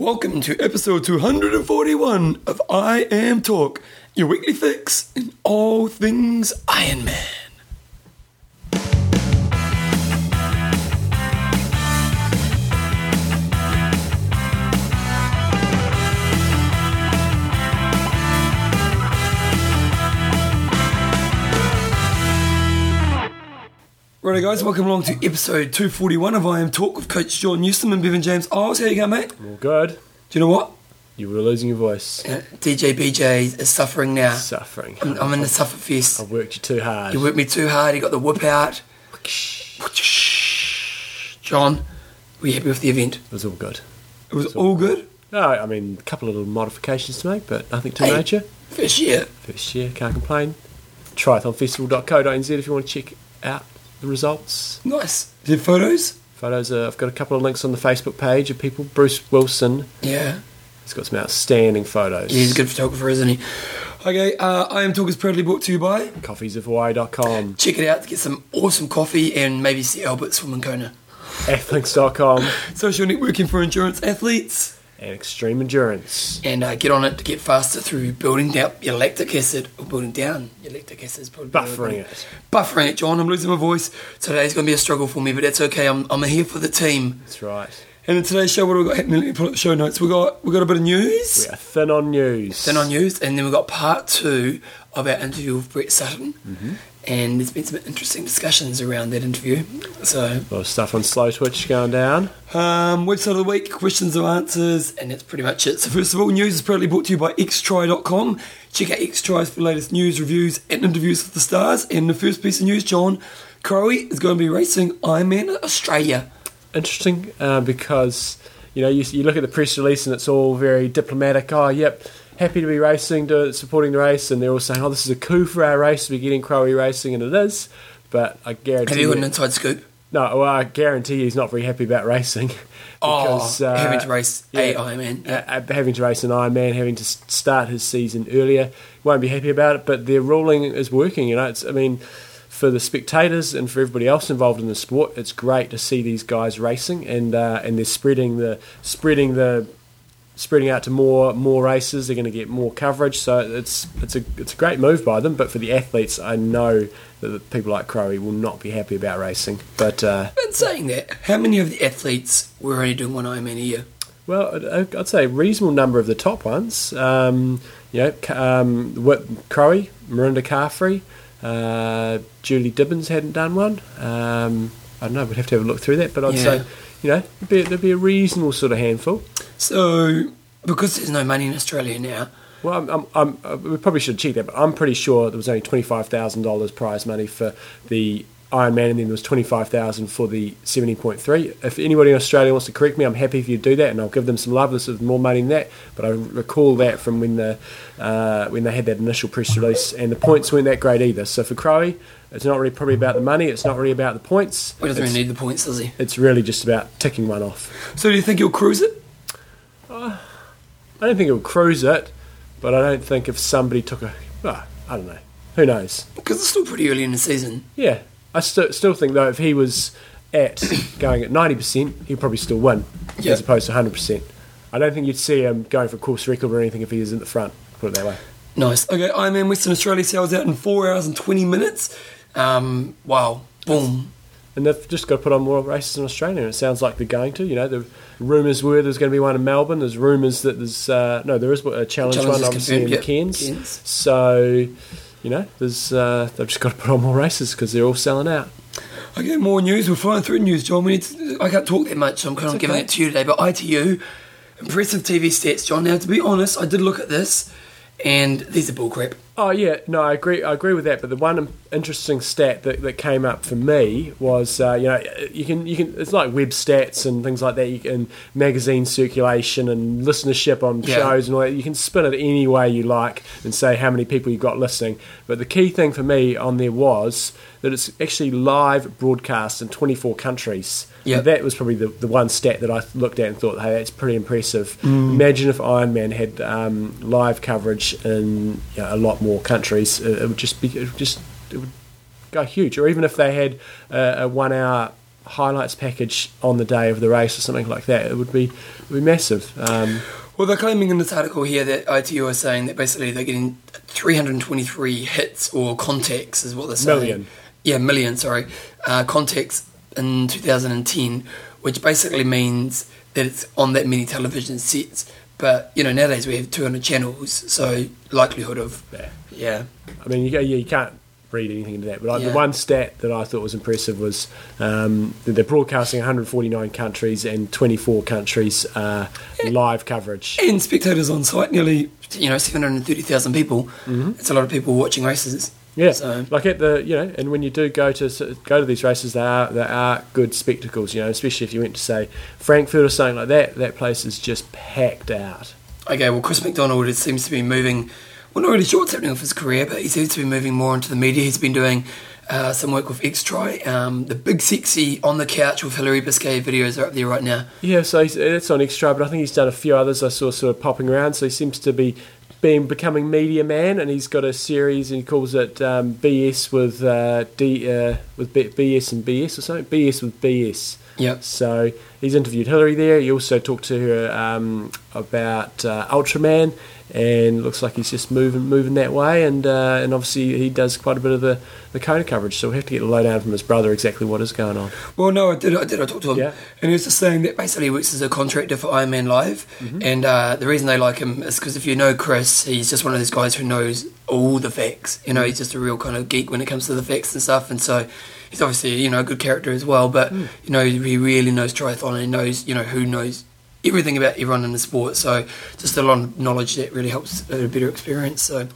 Welcome to episode 241 of I Am Talk, your weekly fix in all things Iron Man. Righty guys, welcome along to episode 241 of I Am Talk with Coach John Newsom and Bevan James Eyles. How you going, mate? All good. Do you know what? You were losing your voice. Uh, DJ BJ is suffering now. Suffering. I'm, I'm in the suffer fest. I've worked you too hard. You worked me too hard, you got the whip out. John, were you happy with the event? It was all good. It was all good. No, I mean, a couple of little modifications to make, but nothing too Hey. major. First year. First year, can't complain. Triathlonfestival.co.nz if you want to check out the results. Nice. Did photos? Photos, uh, I've got a couple of links on the Facebook page of people. Bruce Wilson Yeah. He's got some outstanding photos. He's a good photographer, isn't he? Okay, uh, I Am Talk is proudly brought to you by. Coffeesofhawaii.com, Check it out to get some awesome coffee and maybe see Albert swim in Kona. Athlinks.com, Social networking for endurance athletes. And Extreme Endurance. And uh, get on it to get faster through building down your lactic acid or building down your lactic acid. Is probably Buffering it. Buffering it, John. I'm losing my voice. Today's going to be a struggle for me, but that's okay. I'm, I'm here for the team. That's right. And in today's show, what have we got happening? Let me pull up the show notes. We got we got a bit of news. We are thin on news. Then on news, and then we've got part two of our interview with Brett Sutton. Mm-hmm. And there's been some interesting discussions around that interview. So, A lot of stuff on Slow Twitch going down. um, website of the week, questions or answers, and that's pretty much it. So, first of all, news is proudly brought to you by xtri.com. Check out xtries for the latest news, reviews, and interviews with the stars. And the first piece of news, John, Crowe is going to be racing Ironman Australia. Interesting uh, because you know you, you look at the press release and it's all very diplomatic. Oh, yep, happy to be racing, supporting the race, and they're all saying, "Oh, this is a coup for our race. We're getting Crowe racing," and it is. But I guarantee Have you got an inside scoop? no, well, I guarantee you he's not very happy about racing. Oh, uh, having to race a yeah, Ironman. uh, uh, having to race an Ironman, having to start his season earlier, won't be happy about it. But their ruling is working. You know, it's I mean, for the spectators and for everybody else involved in the sport, it's great to see these guys racing, and uh, and they're spreading the spreading the spreading out to more more races. They're going to get more coverage, so it's it's a it's a great move by them. But for the athletes, I know that people like Crowe will not be happy about racing. But uh, But saying that, how many of the athletes were only doing one Ironman a year? Well, I'd- I'd say a reasonable number of the top ones. Um, you know, um, Whit Crowe, Mirinda Carfrae, uh, Julie Dibens hadn't done one. Um, I don't know. We'd have to have a look through that, but I'd Yeah. say, you know, there'd be, there'd be a reasonable sort of handful. So, because there's no money in Australia now, Well, I'm, I'm, I'm, uh, we probably should check that, but I'm pretty sure there was only twenty five thousand dollars prize money for the Ironman, and then there was twenty five thousand for the seventy point three. If anybody in Australia wants to correct me, I'm happy if you do that, and I'll give them some love. This is more money than that, but I recall that from when the uh, when they had that initial press release, and the points weren't that great either. So for Crowe, it's not really probably about the money. It's not really about the points. he doesn't It's, really need the points, does he? it's really just about ticking one off. So, do you think he'll cruise it? I don't think it would cruise it, but I don't think if somebody took a, well, I don't know, who knows. Because it's still pretty early in the season. Yeah, I st- still think though if he was at going at ninety percent, he'd probably still win Yeah. as opposed to hundred percent. I don't think you'd see him going for a course record or anything if he is in the front. Put it that way. Nice. Okay, Ironman Western Australia sells out in 4 hours and 20 minutes. Um, wow. Boom. And they've just got to put on more races in Australia, and it sounds like they're going to. You know, the rumours were there's going to be one in Melbourne. There's rumours that there's uh, no, there is a challenge, Challenge one is obviously in confirmed, the yep, Cairns. Cairns. So, you know, there's uh, they've just got to put on more races because they're all selling out. Okay, more news. We're flying through news, John. We need to, I can't talk that much, so I'm kind of It's giving it to you today. But ITU, impressive TV stats, John. Now, to be honest, I did look at this, and these are bullcrap. Oh yeah, no, I agree. I agree with that. But the one interesting stat that, that came up for me was, uh, you know, you can you can it's like web stats and things like that. You can magazine circulation and listenership on Yeah. shows and all that. You can spin it any way you like and say how many people you've got listening. But the key thing for me on there was that it's actually live broadcast in 24 countries. Yep. That was probably the, the one stat that I looked at and thought, hey, that's pretty impressive. Imagine if Iron Man had um, live coverage in you know, a lot more countries. It, it would just be, it would just, it would go huge. Or even if they had uh, a one hour highlights package on the day of the race or something like that. It would be it would be massive. Um, Well, they're claiming in this article here that ITU are saying that basically they're getting 323 hits or contacts, is what they're saying. Million. Yeah, million, sorry. Uh, contacts in 2010, which basically means that it's on that many television sets. But, you know, nowadays we have 200 channels, so likelihood of, yeah. yeah. I mean, you, yeah, you can't read anything into that. But like, Yeah. the one stat that I thought was impressive was um, that they're broadcasting 149 countries and 24 countries uh, live coverage. And spectators on site, nearly, you know, 730,000 people. Mm-hmm. It's a lot of people watching races. Yeah, So- like at the you know, and when you do go to go to these races, they are they are good spectacles. You know, especially if you went to say Frankfurt or something like that. That place is just packed out. Okay, well, Chris McDonald it seems to be moving. Well, not really sure what's happening with his career, but he seems to be moving more into the media. He's been doing uh, some work with XTri. Um, the big sexy on the couch with Hillary Biscay videos are up there right now. Yeah, so he's, it's on extra, but I think he's done a few others I saw sort of popping around. So he seems to be being becoming media man, and he's got a series and he calls it um, BS with uh, D uh, with B- BS and BS or something. BS with BS. Yep. So he's interviewed Hillary there. He also talked to her um, about uh, Ultraman, and looks like he's just moving moving that way. And uh, and obviously he does quite a bit of the the Kona coverage. So we have to get a lowdown from his brother exactly what is going on. Well, no, I did. I did. I talked to him, Yeah. and he was just saying that basically he works as a contractor for Iron Man Live, Mm-hmm. and uh, the reason they like him is because if you know Chris, he's just one of those guys who knows all the facts. You know, he's just a real kind of geek when it comes to the facts and stuff, and so. He's obviously, you know, a good character as well, but Hmm. you know, he really knows triathlon and he knows, you know, who knows everything about everyone in the sport. So just a lot of knowledge that really helps a better experience. So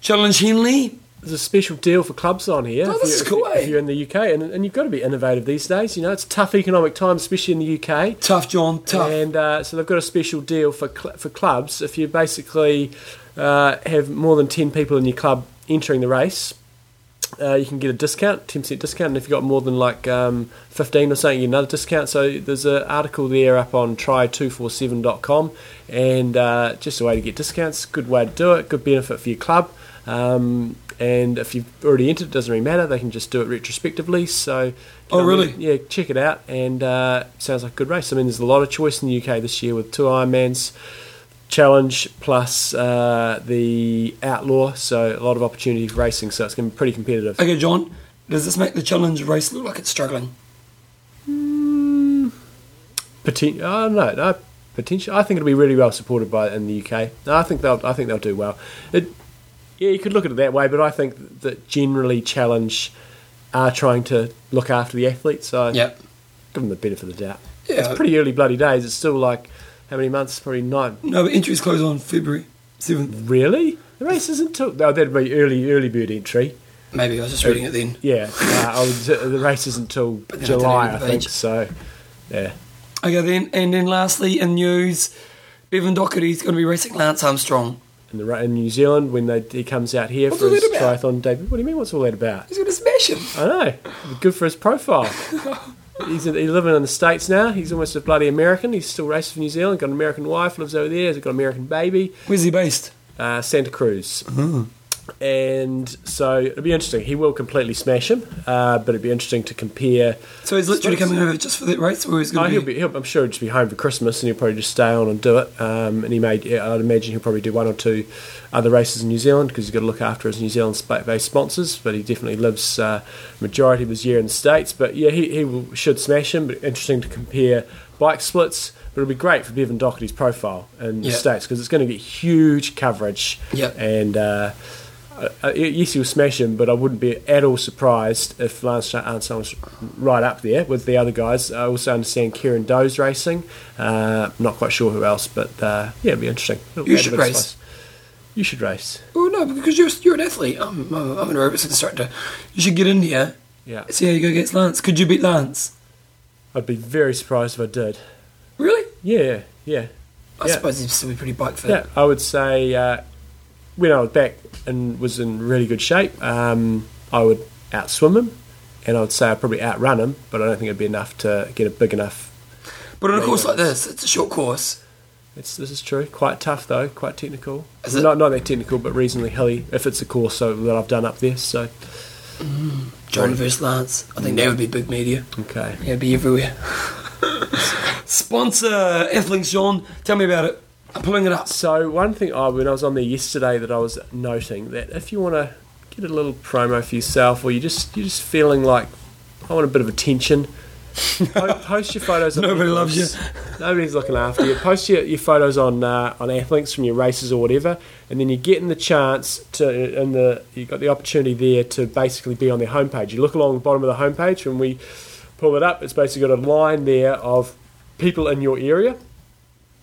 challenge Henley, There's a special deal for clubs on here. Oh, if this you- is if cool, eh? If you're in the UK, and, and you've got to be innovative these days. You know, it's tough economic times, especially in the UK. tough John, tough. And uh, so they've got a special deal for cl- for clubs. If you basically uh, have more than ten people in your club entering the race, uh, you can get a discount, ten percent discount. And if you've got more than like um, fifteen or something, you get another discount. So there's an article there up on tri247.com, and uh, just a way to get discounts. Good way to do it. Good benefit for your club. Um, and if you've already entered, it doesn't really matter. They can just do it retrospectively. So, Oh, really? Yeah, check it out. And uh, sounds like a good race. I mean, there's a lot of choice in the UK this year with two Ironmans, Challenge plus uh, the Outlaw. So a lot of opportunity for racing. So it's going to be pretty competitive. Okay, John, does this make the challenge race look like it's struggling? Poten- oh, no, no, potential. I think it'll be really well supported by in the UK. No, I think they'll. I think they'll do well. It, yeah, you could look at it that way, but I think that generally Challenge are trying to look after the athletes. So Yep. give them the benefit of the doubt. Yeah. It's pretty early bloody days. It's still like how many months? Probably nine. No, but entries close on February 7th. Really? The race isn't till. No, that'd be early early bird entry. Maybe I was just reading it then. Yeah, uh, I was, the race isn't till July, I think. So, yeah. Okay, then, and then lastly in news, Bevan Docherty's going to be racing Lance Armstrong. In, the, in New Zealand, when they, he comes out here What's for his triathlon debut, what do you mean? What's all that about? He's going to smash him. I know. Good for his profile. he's, he's living in the States now. He's almost a bloody American. He's still racing for New Zealand. Got an American wife, lives over there. He's got an American baby. Where's he based? Uh, Santa Cruz. And so it'll be interesting. He will completely smash him, uh, but it'd be interesting to compare. So he's literally coming over just for that race, or he's Oh, going he'll to be... be, he'll, I'm sure he'll just be home for Christmas, and he'll probably just stay on and do it. Um, and he may, yeah, I'd imagine he'll probably do one or two other races in New Zealand because he's got to look after his New Zealand spa- based sponsors. But he definitely lives uh, majority of his year in the states. But yeah, he, he will, should smash him. But interesting to compare bike splits. But it'll be great for Bevan Docherty's profile in the states because it's going to get huge coverage. Yep. And uh, uh, yes, he'll smash him, but I wouldn't be at all surprised if Lance Armstrong was right up there with the other guys. I also understand Kieran Doe's racing. Uh, not quite sure who else, but uh, yeah, it'd be interesting. It'll You should race. You should race. Oh, no, because you're, you're an athlete. I'm, I'm I'm an aerobics instructor. You should get in here, Yeah, see how you go against Lance. Could you beat Lance? I'd be very surprised if I did. Really? Yeah, yeah, I Yeah. suppose he'd still be pretty bike fit. yeah. I would say uh, when I was back and was in really good shape, um, I would outswim him, and I would say I'd probably outrun him, but I don't think it'd be enough to get a big enough But on a course like this, it's a short course. It's, this is true. Quite tough though. Quite technical. Is it? Not not that technical, but reasonably hilly. If it's a course so that I've done up there, so John versus Lance. I think that would be big media. Okay. Yeah, it'd be everywhere. Sponsor Athlinks, John. Tell me about it. Pulling it up. So one thing I when I was on there yesterday that I was noting that if you want to get a little promo for yourself or you just you're just feeling like I want a bit of attention, po- post your photos. on Nobody loves you. Nobody's looking after you. Post your, your photos on uh, on Athlinks from your races or whatever, and then you're getting the chance to and the you got the opportunity there to basically be on their homepage. You look along the bottom of the homepage and we pull it up. It's basically got a line there of people in your area.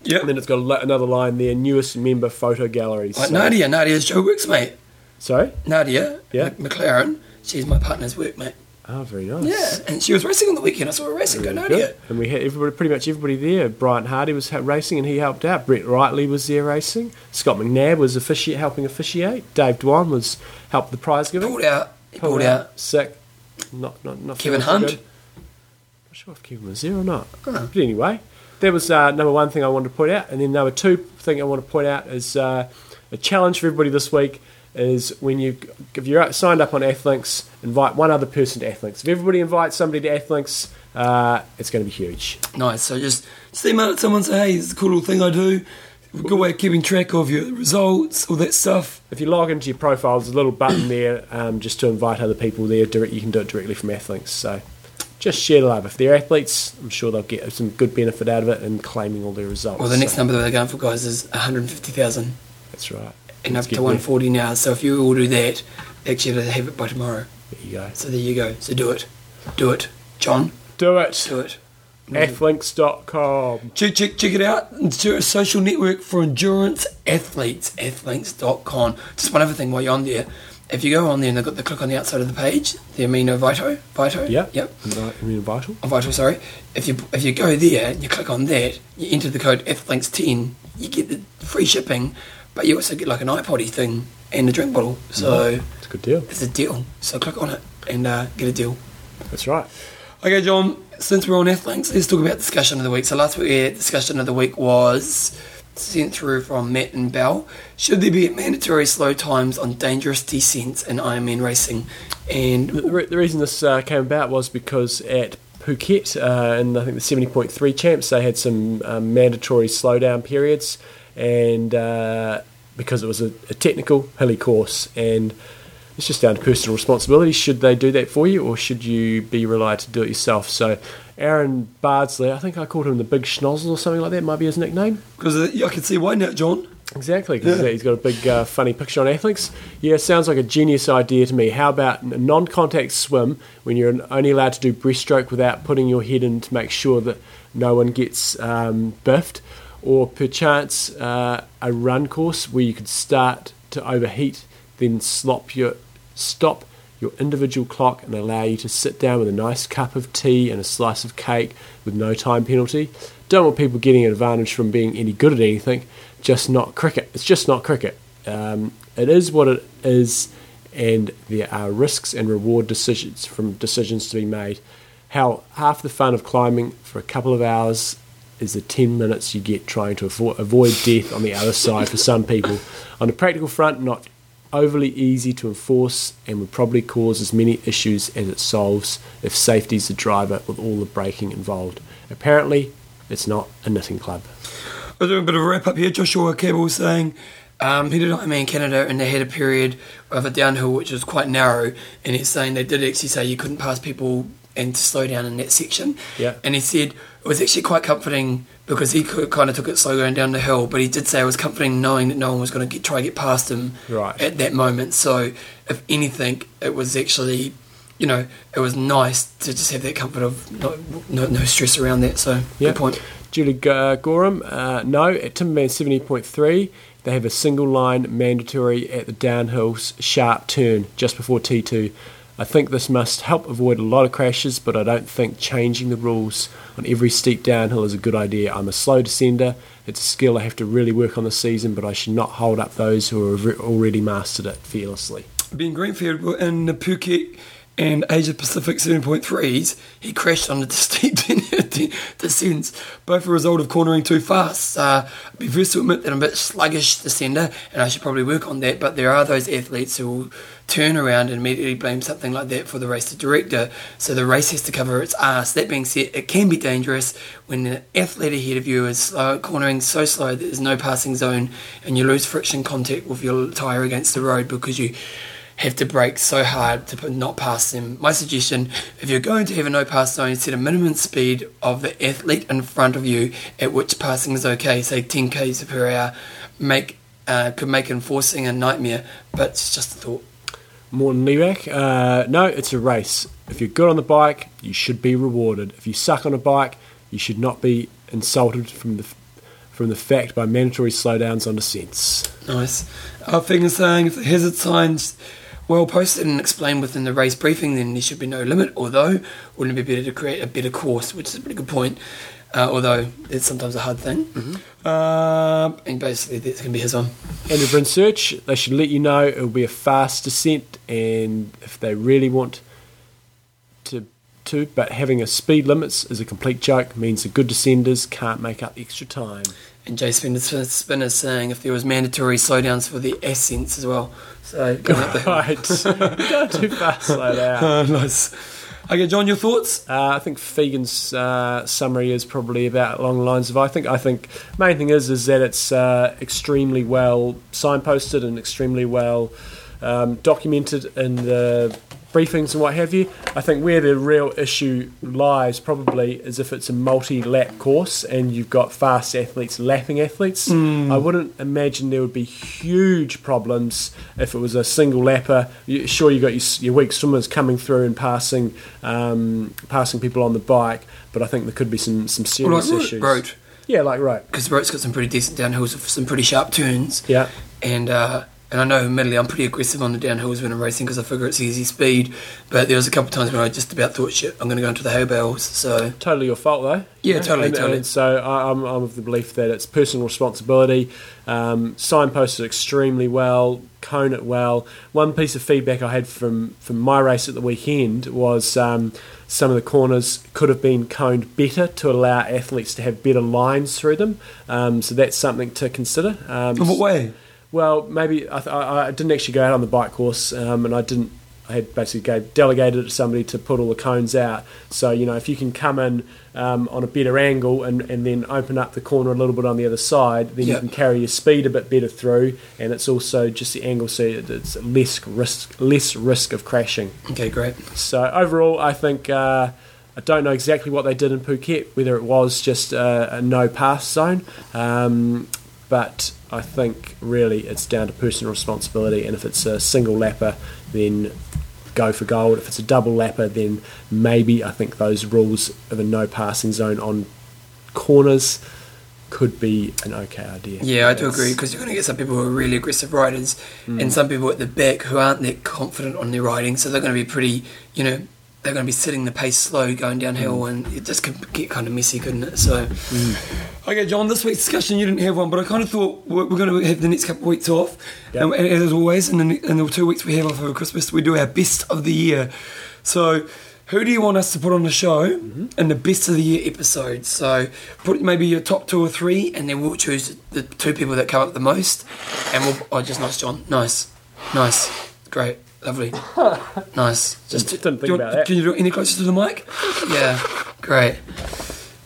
Yep. And then it's got another line there, newest member photo galleries. Like So- Nadia. Nadia's Joe Works, mate. Sorry? Nadia Yeah. Mc- McLaren. She's my partner's work, mate. Oh, very nice. Yeah. And she was racing on the weekend. I saw her racing. Go Really Nadia. good. And we had everybody, pretty much everybody there. Brian Hardy was ha- racing and he helped out. Brett Wrightley was there racing. Scott McNabb was offici- helping officiate. Dave Dwan was helped the prize giving. Pulled out. He pulled out. Sick. Not, not, not Kevin Hunt. good. Not sure if Kevin was there or not. But anyway, that was uh, number one thing I wanted to point out. And then number two thing I want to point out is uh, a challenge for everybody this week is when you if you're signed up on Athlinks, invite one other person to Athlinks. If everybody invites somebody to Athlinks, uh, it's going to be huge. Nice. So just just email someone. Say, hey, it's a cool little thing I do. A good way of keeping track of your results, all that stuff. If you log into your profile, there's a little button there um, just to invite other people there. Direct, you can do it directly from Athlinks. So just share the love. If they're athletes, I'm sure they'll get some good benefit out of it and claiming all their results. Well, the next So, number that they're going for, guys, is 150,000 That's right. and Let's up to there. 140 now. So if you all do that, actually they have it by tomorrow. There you go. So there you go. So do it. Do it. John, Do it. do it. Athlinks.com. Check, check, check it out. It's a social network for endurance athletes, athlinks.com. Just one other thing while you're on there. If you go on there and they've got the click on the outside of the page, the Amino Vito, Vito, Yeah. yep, Amino Vital. oh, Vital, sorry. If you if you go there and you click on that, you enter the code FLinks ten, you get the free shipping, but you also get like an iPoddy thing and a drink bottle. So It's a good deal. it's a deal. So click on it and uh, get a deal. That's right. Okay, John, since we're on Athlinks, let's talk about discussion of the week. So last week, yeah, discussion of the week was sent through from Matt and Bell. Should there be mandatory slow times on dangerous descents in Ironman racing? And the the reason this uh, came about was because at Phuket, uh, I think the 70.3 champs, they had some um, mandatory slowdown periods, and uh, because it was a, a technical hilly course, and it's just down to personal responsibility. Should they do that for you, or should you be relied to do it yourself? So, Aaron Bardsley, I think I called him the Big Schnozzle or something like that, might be his nickname. because I can see why now, John. Exactly, 'cause Yeah. he's got a big uh, funny picture on Athlinks. Yeah, sounds like a genius idea to me. How about a non-contact swim when you're only allowed to do breaststroke without putting your head in to make sure that no one gets um, biffed, or perchance uh, a run course where you could start to overheat, then slop your stop your individual clock and allow you to sit down with a nice cup of tea and a slice of cake with no time penalty. Don't want people getting an advantage from being any good at anything, just not cricket. It's just not cricket. Um, it is what it is, and there are risks and reward decisions from decisions to be made. How half the fun of climbing for a couple of hours is the 10 minutes you get trying to avo- avoid death on the other side for some people. On a practical front, not overly easy to enforce and would probably cause as many issues as it solves if safety's the driver with all the braking involved. Apparently, it's not a knitting club. Doing a bit of a wrap up here. Joshua Cable was saying um, he did Ironman Canada and they had a period of a downhill which was quite narrow, and he's saying they did actually say you couldn't pass people and to slow down in that section. Yeah. And he said it was actually quite comforting because he could, kind of took it slow going down the hill, but he did say it was comforting knowing that no one was going to get, try to get past him Right. at that moment. So if anything, it was actually. You know, it was nice to just have that comfort of no, no, no stress around that. So, Yeah. good point. Julie uh, Gorham, uh, no. At Timberman 70.3, they have a single line mandatory at the downhill sharp turn just before T2. I think this must help avoid a lot of crashes, but I don't think changing the rules on every steep downhill is a good idea. I'm a slow descender. It's a skill I have to really work on this season, but I should not hold up those who have already mastered it fearlessly. Ben Greenfield in Phuket and Asia Pacific 7.3s, he crashed on the steep descents, both a result of cornering too fast. Uh, I'd be first to admit that I'm a bit sluggish descender, and I should probably work on that. But there are those athletes who will turn around and immediately blame something like that for the race director. So the race has to cover its ass. That being said, it can be dangerous when an athlete ahead of you is slow, cornering so slow that there's no passing zone, and you lose friction contact with your tyre against the road because you have to brake so hard to not pass them. My suggestion, if you're going to have a no pass zone, set a minimum speed of the athlete in front of you at which passing is okay, say 10 k's per hour, make uh, could make enforcing a nightmare, but it's just a thought. Morton Levac, uh, no, it's a race. If you're good on the bike, you should be rewarded. If you suck on a bike, you should not be insulted from the from the fact by mandatory slowdowns on descents. Nice. Our thing is saying hazard signs well posted and explained within the race briefing, then there should be no limit. Although, wouldn't it be better to create a better course, which is a pretty good point. Uh, although it's sometimes a hard thing. Mm-hmm. Um, and basically, that's going to be his on. Andrew Bryn Search, they should let you know it will be a fast descent, and if they really want to, to, but having a speed limits is a complete joke, means the good descenders can't make up extra time. And Jay Spinner is saying if there was mandatory slowdowns for the ascents as well. So going up the right, go too fast, slow down. Uh, nice. Okay, John, your thoughts? Uh, I think Fegan's uh, summary is probably about along the lines of I think I think main thing is is that it's uh, extremely well signposted and extremely well um, documented in the briefings and what have you. I think where the real issue lies probably is if it's a multi-lap course and you've got fast athletes lapping athletes. Mm. I wouldn't imagine there would be huge problems if it was a single lapper. Sure, you got your, your, weak swimmers coming through and passing um, passing people on the bike, but I think there could be some some serious like issues. Road. Yeah, like right. Because the road's got some pretty decent downhills with some pretty sharp turns. Yeah. And uh, and I know, admittedly, I'm pretty aggressive on the downhills when I'm racing because I figure it's easy speed. But there was a couple of times when I just about thought, shit, I'm going to go into the hay bales. So totally your fault, though. Yeah, totally, and, totally. And so I, am I'm of the belief that it's personal responsibility. Um, signpost it extremely well, cone it well. One piece of feedback I had from from my race at the weekend was. Um, some of the corners could have been coned better to allow athletes to have better lines through them. Um, so that's something to consider. Um, In what way? Well, maybe I, th- I, didn't actually go out on the bike course, um, and I didn't. I had basically gave, delegated it to somebody to put all the cones out. So you know, if you can come in um, on a better angle and, and then open up the corner a little bit on the other side, then yep. you can carry your speed a bit better through, and it's also just the angle, so it's less risk less risk of crashing. Okay, great. So overall, I think. Uh, I don't know exactly what they did in Phuket, whether it was just a, a no pass zone, um, but I think really it's down to personal responsibility. And if it's a single lapper, then go for gold. If it's a double lapper, then maybe I think those rules of a no passing zone on corners could be an okay idea. Yeah, I do agree because you're going to get some people who are really aggressive riders mm. and some people at the back who aren't that confident on their riding, so they're going to be pretty, you know, they're going to be setting the pace slow going downhill, mm. and it just can get kind of messy, couldn't it? So, mm. okay, John, this week's discussion you didn't have one, but I kind of thought we're, going to have the next couple of weeks off, yep. and, and, as always, in the, in the two weeks we have off over Christmas, we do our best of the year. So, who do you want us to put on the show mm-hmm. in the best of the year episodes? So, put maybe your top two or three, and then we'll choose the two people that come up the most, and we'll. Oh, just nice, John. Nice, nice, great. Lovely. nice. Just didn't think you, about that. Can you do it any closer to the mic? Yeah. Great.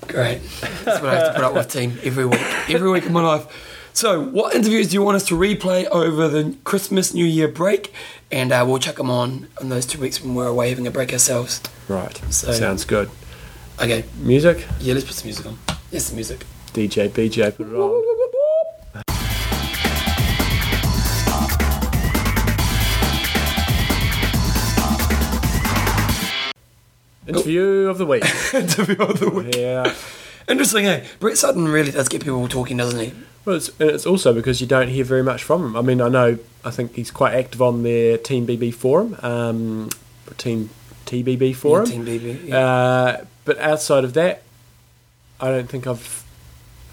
Great. That's what I have to put up with, team, every week. Every week of my life. So, what interviews do you want us to replay over the Christmas New Year break? And uh, we'll chuck them on in those two weeks when we're away having a break ourselves. Right. So, Sounds good. Okay. Music? Yeah, let's put some music on. Yes, the music. DJ, BJ, put it on. Interview of the week. Interview of the week. Yeah. Interesting, eh? Brett Sutton really does get people talking, doesn't he? Well, it's, and it's also because you don't hear very much from him. I mean, I know, I think he's quite active on their Team BB forum, um, Team TBB forum. Yeah, Team BB. Yeah. Uh, but outside of that, I don't think I've,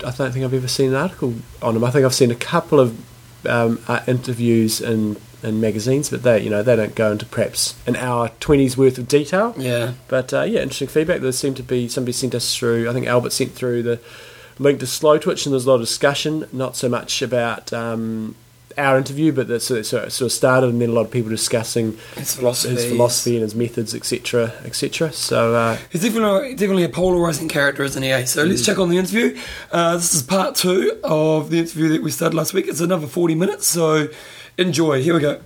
I don't think I've ever seen an article on him. I think I've seen a couple of um, uh, interviews in in magazines, but they you know they don't go into perhaps an hour twenty's worth of detail. Yeah. But uh, yeah, interesting feedback. There seemed to be somebody sent us through. I think Albert sent through the link to Slow Twitch, and there's a lot of discussion. Not so much about um, our interview, but that sort of, sort of started, and then a lot of people discussing His philosophy. his philosophy and his methods, etc., etc. So uh, He's definitely definitely a polarizing character, isn't he? eh? So let's check on the interview. Uh, this is part two of the interview that we started last week. It's another forty minutes, so enjoy. Here we go.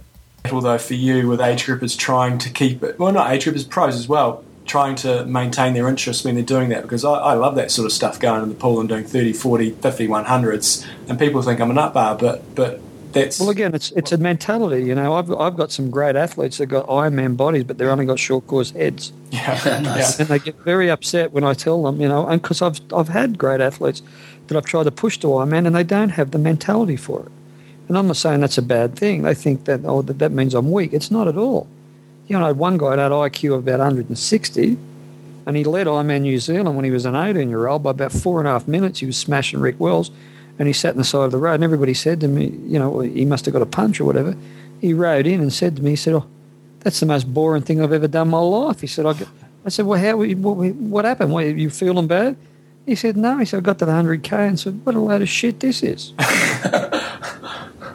although for you with age groupers trying to keep it well not age groupers pros as well trying to maintain their interest when they're doing that because I, I love that sort of stuff going in the pool and doing 30 40 50 100s and people think i'm a nut bar but but that's Well, again, it's it's a mentality. You know, I've I've got some great athletes that got Ironman bodies, but they've only got short course heads, yeah, Nice. yeah. and they get very upset when I tell them, you know, and because I've I've had great athletes that I've tried to push to Ironman, and they don't have the mentality for it. And I'm not saying that's a bad thing. They think that oh that, that means I'm weak. It's not at all. You know, I had one guy that had IQ of about 160, and he led Ironman New Zealand when he was an 18 year old by about four and a half minutes. He was smashing Rick Wells, and he sat on the side of the road, and everybody said to me, you know, he must have got a punch or whatever. He rode in and said to me, he said, "Oh, that's the most boring thing I've ever done in my life." He said, "I." I said, "Well, how? What, what happened? What, you feeling bad?" He said, "No." He said, "I got to the hundred k and said, what a load of shit this is."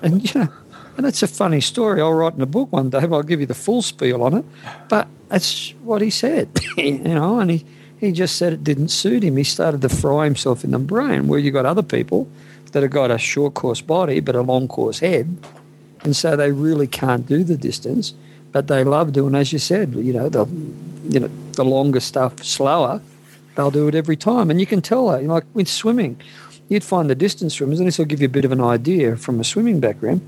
and you know, and it's a funny story. I'll write in a book one day. But I'll give you the full spiel on it. But that's what he said, you know, and he. He just said it didn't suit him. He started to fry himself in the brain, where you got other people that have got a short course body but a long course head, and so they really can't do the distance, but they love doing, as you said, you know, the you know the longer stuff slower. They'll do it every time, and you can tell that. You like with swimming, you'd find the distance swimmers, and this will give you a bit of an idea from a swimming background.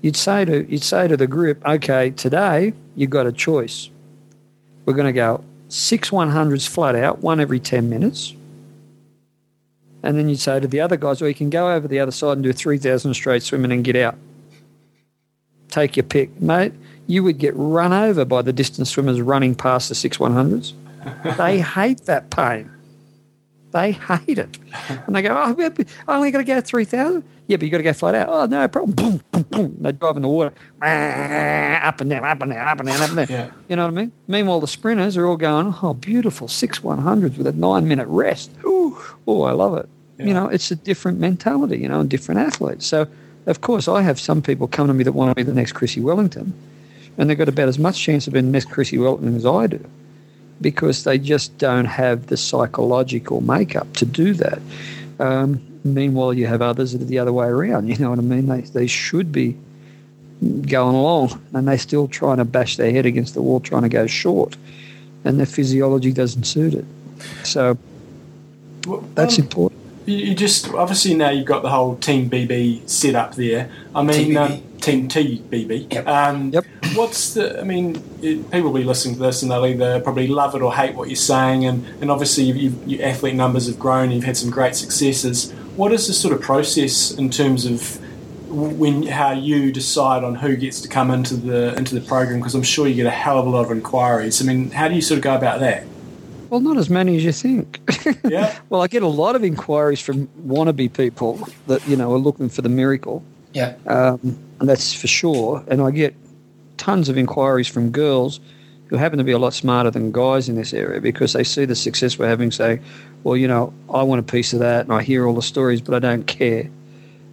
You'd say to you'd say to the group, okay, today you've got a choice. We're going to go six 100s flat out, one every 10 minutes. And then you'd say to the other guys, well, you can go over the other side and do 3,000 straight swimming and get out. Take your pick. Mate, you would get run over by the distance swimmers running past the six 100s. they hate that pain. They hate it. And they go, oh, I only got to go 3,000? Yeah, but you got to go flat out. Oh, no problem. Boom, boom, boom. They drive in the water. Up and down, up and down, up and down, up and down. Yeah. You know what I mean? Meanwhile, the sprinters are all going, oh, beautiful, six 100s with a nine minute rest. Ooh, oh, I love it. You know, it's a different mentality, you know, and different athletes. So, of course, I have some people come to me that want to be the next Chrissie Wellington, and they've got about as much chance of being the next Chrissie Wellington as I do because they just don't have the psychological makeup to do that. Um, meanwhile, you have others that are the other way around. You know what I mean? They, they should be going along and they're still trying to bash their head against the wall, trying to go short, and their physiology doesn't suit it. So Well, that's um, important. You you just obviously now you've got the whole Team BB set up there. I mean, TBB. um, Team TBB. Yep. Um, Yep. What's the? I mean, it, people will be listening to this and they'll either probably love it or hate what you're saying. And, and obviously, you you your athlete numbers have grown. You've had some great successes. What is the sort of process in terms of when how you decide on who gets to come into the into the program? Because I'm sure you get a hell of a lot of inquiries. I mean, how do you sort of go about that? Well, not as many as you think. Yeah. well, I get a lot of inquiries from wannabe people that you know are looking for the miracle. Yeah. um, and that's for sure. And I get tons of inquiries from girls who happen to be a lot smarter than guys in this area because they see the success we're having, say, well, you know, I want a piece of that, and I hear all the stories, but I don't care.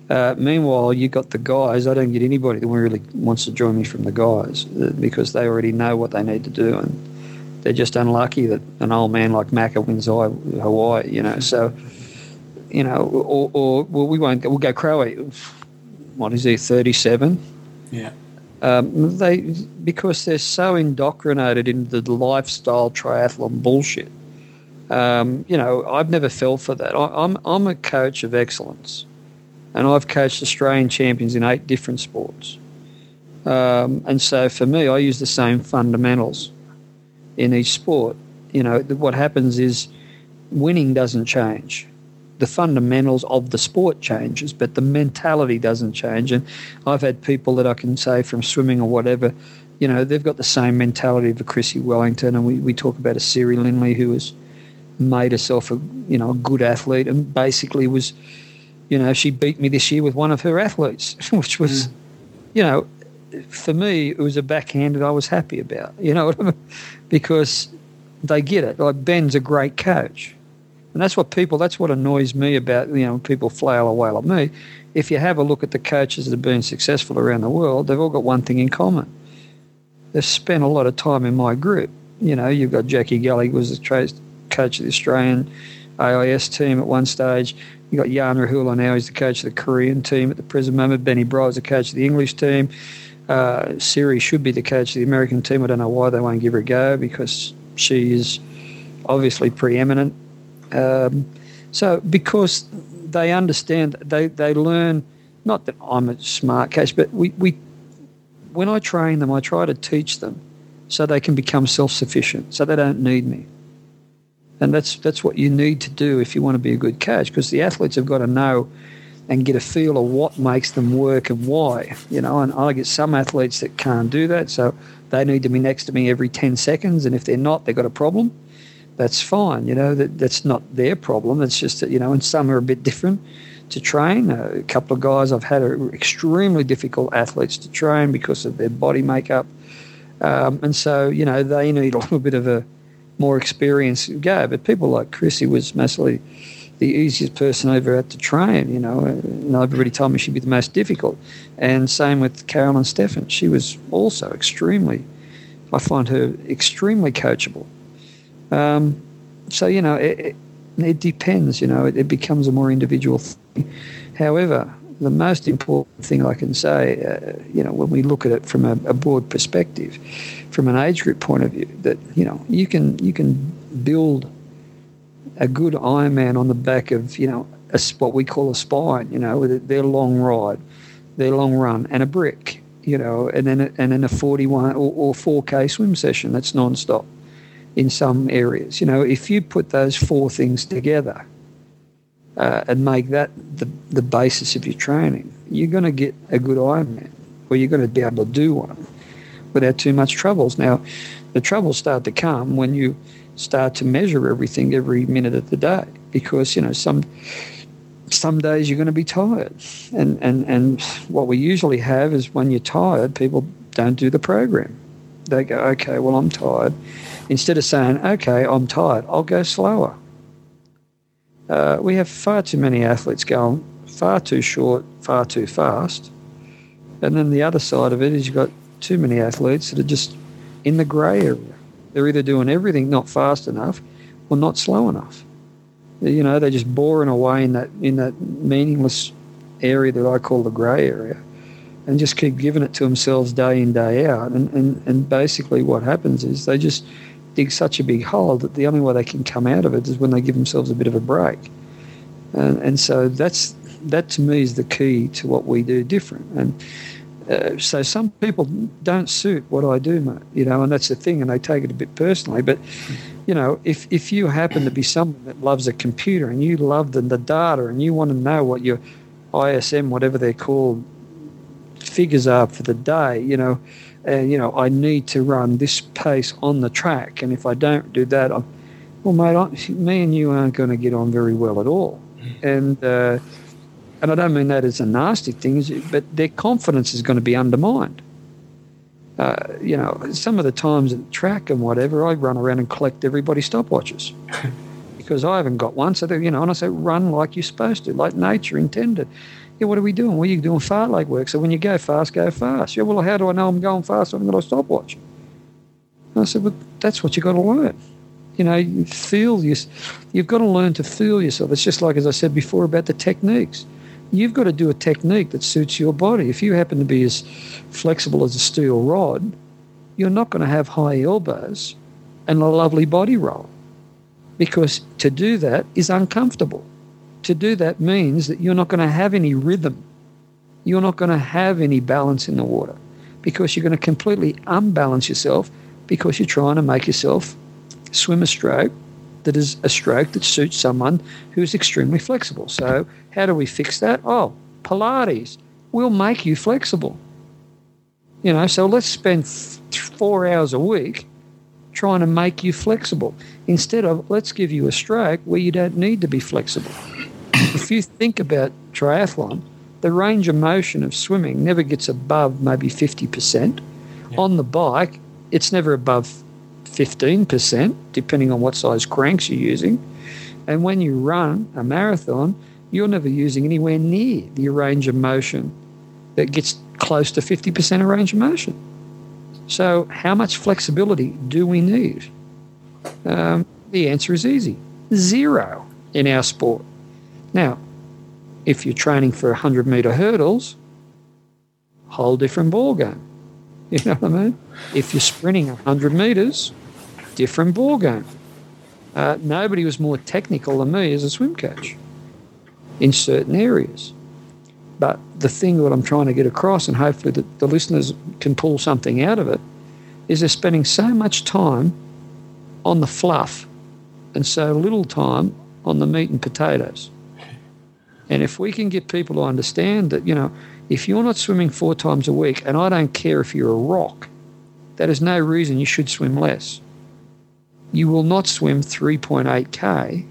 Uh, meanwhile, you got the guys. I don't get anybody that really wants to join me from the guys uh, because they already know what they need to do, and they're just unlucky that an old man like Macca wins Hawaii. You know, so you know, or, or well, we won't. We'll go Crowe. What is he? Thirty-seven. Yeah. Um, they because they're so indoctrinated into the lifestyle triathlon bullshit. Um, you know, I've never fell for that. I, I'm I'm a coach of excellence, and I've coached Australian champions in eight different sports. Um, and so for me, I use the same fundamentals in each sport. You know, what happens is winning doesn't change. The fundamentals of the sport changes, but the mentality doesn't change. And I've had people that I can say from swimming or whatever, you know, they've got the same mentality of a Chrissie Wellington. And we, we talk about a Siri Lindley who has made herself a, you know, a good athlete and basically was, you know, she beat me this year with one of her athletes, which was, mm. you know, for me, it was a backhand that I was happy about. You know what I mean? Because they get it. Like Ben's a great coach. And that's what people, that's what annoys me about, you know, people flail away like me. If you have a look at the coaches that have been successful around the world, they've all got one thing in common. They've spent a lot of time in my group. You know, you've got Jackie Gully, was the coach of the Australian AIS team at one stage. You've got Jan Rehula now, he's the coach of the Korean team at the present moment. Benny Bright is the coach of the English team. Uh, Siri should be the coach of the American team. I don't know why they won't give her a go because she is obviously preeminent. Um, so because they understand, they, they learn, not that I'm a smart coach, but we, we when I train them, I try to teach them so they can become self-sufficient, so they don't need me. And that's that's what you need to do if you want to be a good coach, because the athletes have got to know and get a feel of what makes them work and why. You know, and I get some athletes that can't do that, so they need to be next to me every 10 seconds, and if they're not, they've got a problem. That's fine, you know, that, that's not their problem. It's just that, you know, and some are a bit different to train. A couple of guys I've had are extremely difficult athletes to train because of their body makeup. Um, and so, you know, they need a little bit of a more experience go. But people like Chrissie was massively the easiest person I ever had to train. You know, and everybody told me she'd be the most difficult. And same with Caroline Steffen. She was also extremely, I find her extremely coachable. Um, so, you know, it, it, it, depends, you know, it, it becomes a more individual thing. However, the most important thing I can say, uh, you know, when we look at it from a, a, broad perspective, from an age group point of view, that you know you can you can build a good Ironman on the back of you know a, what we call a spine, you know, with their long ride, their long run, and a brick, you know, and then a, and then a 41 or, or 4k swim session that's non-stop in some areas. You know, if you put those four things together uh, and make that the, the basis of your training, you're going to get a good Ironman, or you're going to be able to do one without too much troubles. Now, the troubles start to come when you start to measure everything every minute of the day, because you know some some days you're going to be tired, and and and what we usually have is when you're tired, people don't do the program. They go, okay, well I'm tired. Instead of saying, okay, I'm tired, I'll go slower uh, we have far too many athletes going far too short, far too fast. And then the other side of it is you've got too many athletes that are just in the grey area. They're either doing everything not fast enough or not slow enough. You know, they're just boring away in that in that meaningless area that I call the grey area and just keep giving it to themselves day in, day out. And, and, and basically what happens is they just dig such a big hole that the only way they can come out of it is when they give themselves a bit of a break. And, and so that's that to me is the key to what we do different. And uh, so some people don't suit what I do, mate. You know, and that's the thing, and they take it a bit personally. But you know, if if you happen to be someone that loves a computer and you love the, the data and you want to know what your ISM, whatever they're called, figures are for the day, you know, and you know I need to run this pace on the track, and if I don't do that, I'm well, mate, I, me and you aren't going to get on very well at all, and uh, and I don't mean that as a nasty thing, but their confidence is going to be undermined. Uh, you know, some of the times at the track and whatever, I run around and collect everybody's stopwatches because I haven't got one. So, you know, and I say, run like you're supposed to, like nature intended yeah, what are we doing? Well, you're doing fartlek work. So when you go fast, go fast. Yeah, well, how do I know I'm going fast? I haven't got a stopwatch. And I said, well, that's what you've got to learn. You know, you feel you, you've got to learn to feel yourself. It's just like, as I said before, about the techniques. You've got to do a technique that suits your body. If you happen to be as flexible as a steel rod, you're not going to have high elbows and a lovely body roll because to do that is uncomfortable to do that means that you're not going to have any rhythm. You're not going to have any balance in the water because you're going to completely unbalance yourself because you're trying to make yourself swim a stroke that is a stroke that suits someone who's extremely flexible. So, how do we fix that? Oh, Pilates will make you flexible. You know, so let's spend four hours a week trying to make you flexible instead of let's give you a stroke where you don't need to be flexible if you think about triathlon, the range of motion of swimming never gets above maybe 50%. On the bike, it's never above 15%, depending on what size cranks you're using. And when you run a marathon, you're never using anywhere near the range of motion that gets close to 50% of range of motion. So, how much flexibility do we need? Um, the answer is easy zero in our sport. Now, if you're training for 100 metre hurdles, whole different ball game. You know what I mean? If you're sprinting 100 metres, different ball game. Uh, nobody was more technical than me as a swim coach in certain areas. But the thing that I'm trying to get across, and hopefully the, the listeners can pull something out of it, is they're spending so much time on the fluff and so little time on the meat and potatoes. And if we can get people to understand that, you know, if you're not swimming four times a week, and I don't care if you're a rock, that is no reason you should swim less. You will not swim 3.8k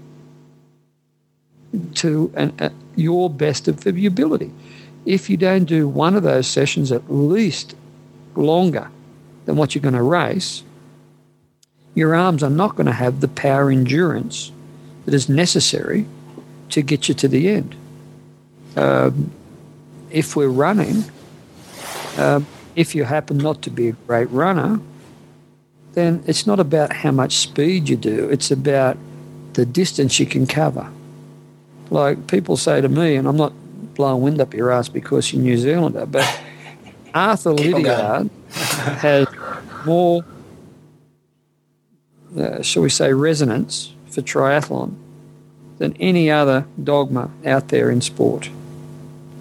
to an, your best of your ability. If you don't do one of those sessions at least longer than what you're going to race, your arms are not going to have the power endurance that is necessary to get you to the end. Um, if we're running, uh, if you happen not to be a great runner, then it's not about how much speed you do, it's about the distance you can cover. Like people say to me, and I'm not blowing wind up your ass because you're New Zealander, but Arthur Lydiard has more, uh, shall we say, resonance for triathlon than any other dogma out there in sport.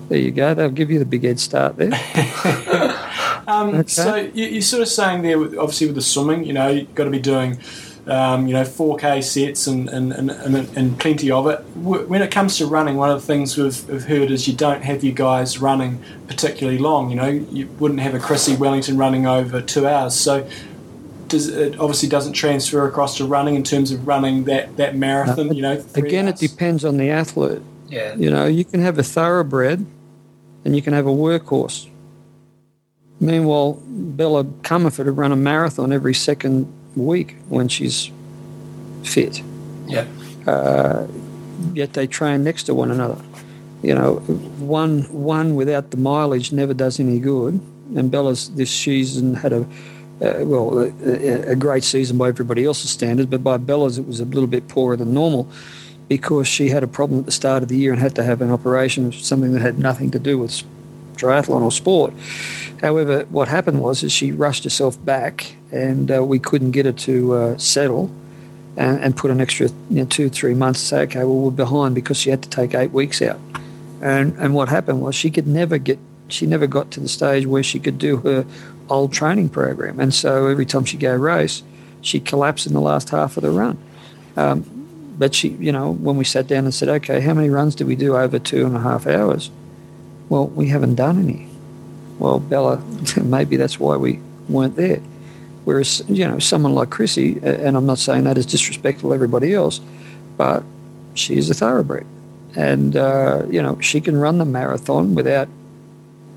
There you go. They'll give you the big head start there. um, okay. So you, are sort of saying there, obviously with the swimming, you know, you've got to be doing, um, you know, 4K sets and, and, and, and, plenty of it. When it comes to running, one of the things we've, we've, heard is you don't have you guys running particularly long. You know, you wouldn't have a Chrissie Wellington running over two hours. So does it obviously doesn't transfer across to running in terms of running that, that marathon, no, you know? Again, hours. it depends on the athlete. Yeah. You know, you can have a thoroughbred and you can have a workhorse. Meanwhile, Bella Comerford would run a marathon every second week when she's fit. Yeah. Uh, yet they train next to one another. You know, one one without the mileage never does any good. And Bella's this season had a uh, well a, a, great season by everybody else's standards, but by Bella's it was a little bit poorer than normal because she had a problem at the start of the year and had to have an operation, something that had nothing to do with triathlon or sport. However, what happened was is she rushed herself back, and uh, we couldn't get her to uh, settle, and, and, put an extra you know, two three months to say, okay, well we're behind because she had to take eight weeks out, and and what happened was she could never get she never got to the stage where she could do her old training program, and so every time she go race, she collapsed in the last half of the run. Um, but she, you know, when we sat down and said, okay, how many runs did we do over two and a half hours? Well, we haven't done any. Well, Bella, maybe that's why we weren't there. Whereas, you know, someone like Chrissie, and I'm not saying that as disrespectful to everybody else, but she is a thoroughbred. And, uh, you know, she can run the marathon without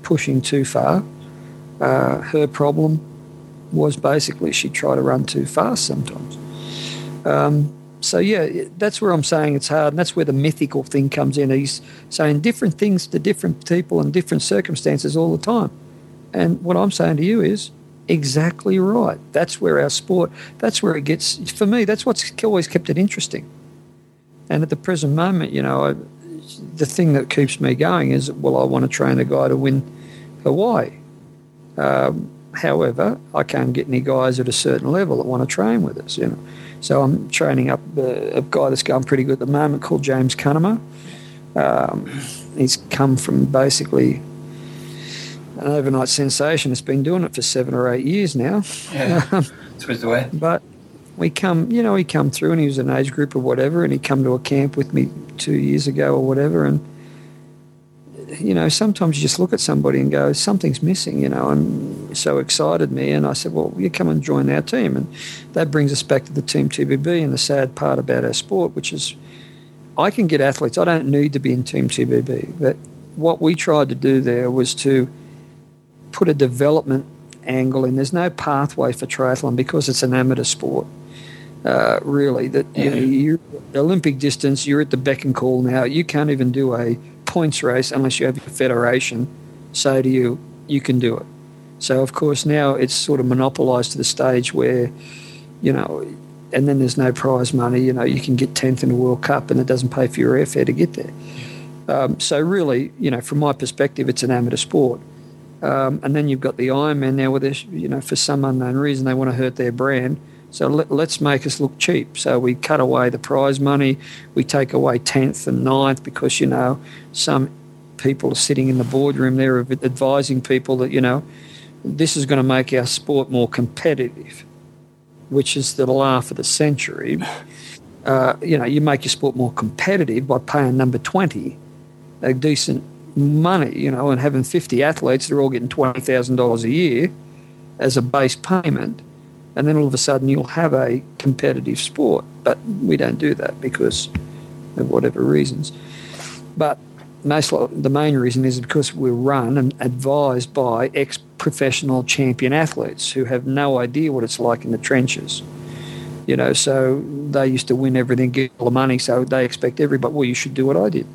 pushing too far. Uh, her problem was basically she tried to run too fast sometimes. Um, so yeah, that's where I'm saying it's hard, and that's where the mythical thing comes in. He's saying different things to different people and different circumstances all the time. And what I'm saying to you is exactly right. That's where our sport. That's where it gets. For me, that's what's always kept it interesting. And at the present moment, you know, I, the thing that keeps me going is, well, I want to train a guy to win Hawaii. Um, however, I can't get any guys at a certain level that want to train with us. You know. So I'm training up a, a guy that's going pretty good at the moment called James Cunnama. Um, he's come from basically an overnight sensation. It's been doing it for seven or eight years now. Yeah, that's the way. But we come, you know, he come through and he was an age group or whatever, and he come to a camp with me two years ago or whatever, and you know, sometimes you just look at somebody and go, something's missing, you know, and so excited me. And I said, well, you come and join our team. And that brings us back to the Team TBB and the sad part about our sport, which is I can get athletes. I don't need to be in Team TBB, but what we tried to do there was to put a development angle in. There's no pathway for triathlon because it's an amateur sport. Uh, really, that you know, you're Olympic distance, you're at the beck and call now. You can't even do a points race unless you have your federation say to you, you can do it. So of course now it's sort of monopolised to the stage where, you know, and then there's no prize money. You know, you can get tenth in the World Cup and it doesn't pay for your airfare to get there. Um, so really, you know, from my perspective, it's an amateur sport. Um, and then you've got the Ironman now, where you know, for some unknown reason they want to hurt their brand. So let, us make us look cheap. So we cut away the prize money, we take away tenth and ninth because you know some people are sitting in the boardroom there advising people that you know this is going to make our sport more competitive, which is the laugh of the century. Uh, you know, you make your sport more competitive by paying number twenty a decent money, you know, and having 50 athletes, they're all getting $20,000 a year as a base payment. And then all of a sudden you'll have a competitive sport. But we don't do that because of whatever reasons. But most the main reason is because we're run and advised by ex professional champion athletes who have no idea what it's like in the trenches. You know, so they used to win everything, get all the money, so they expect everybody, well, you should do what I did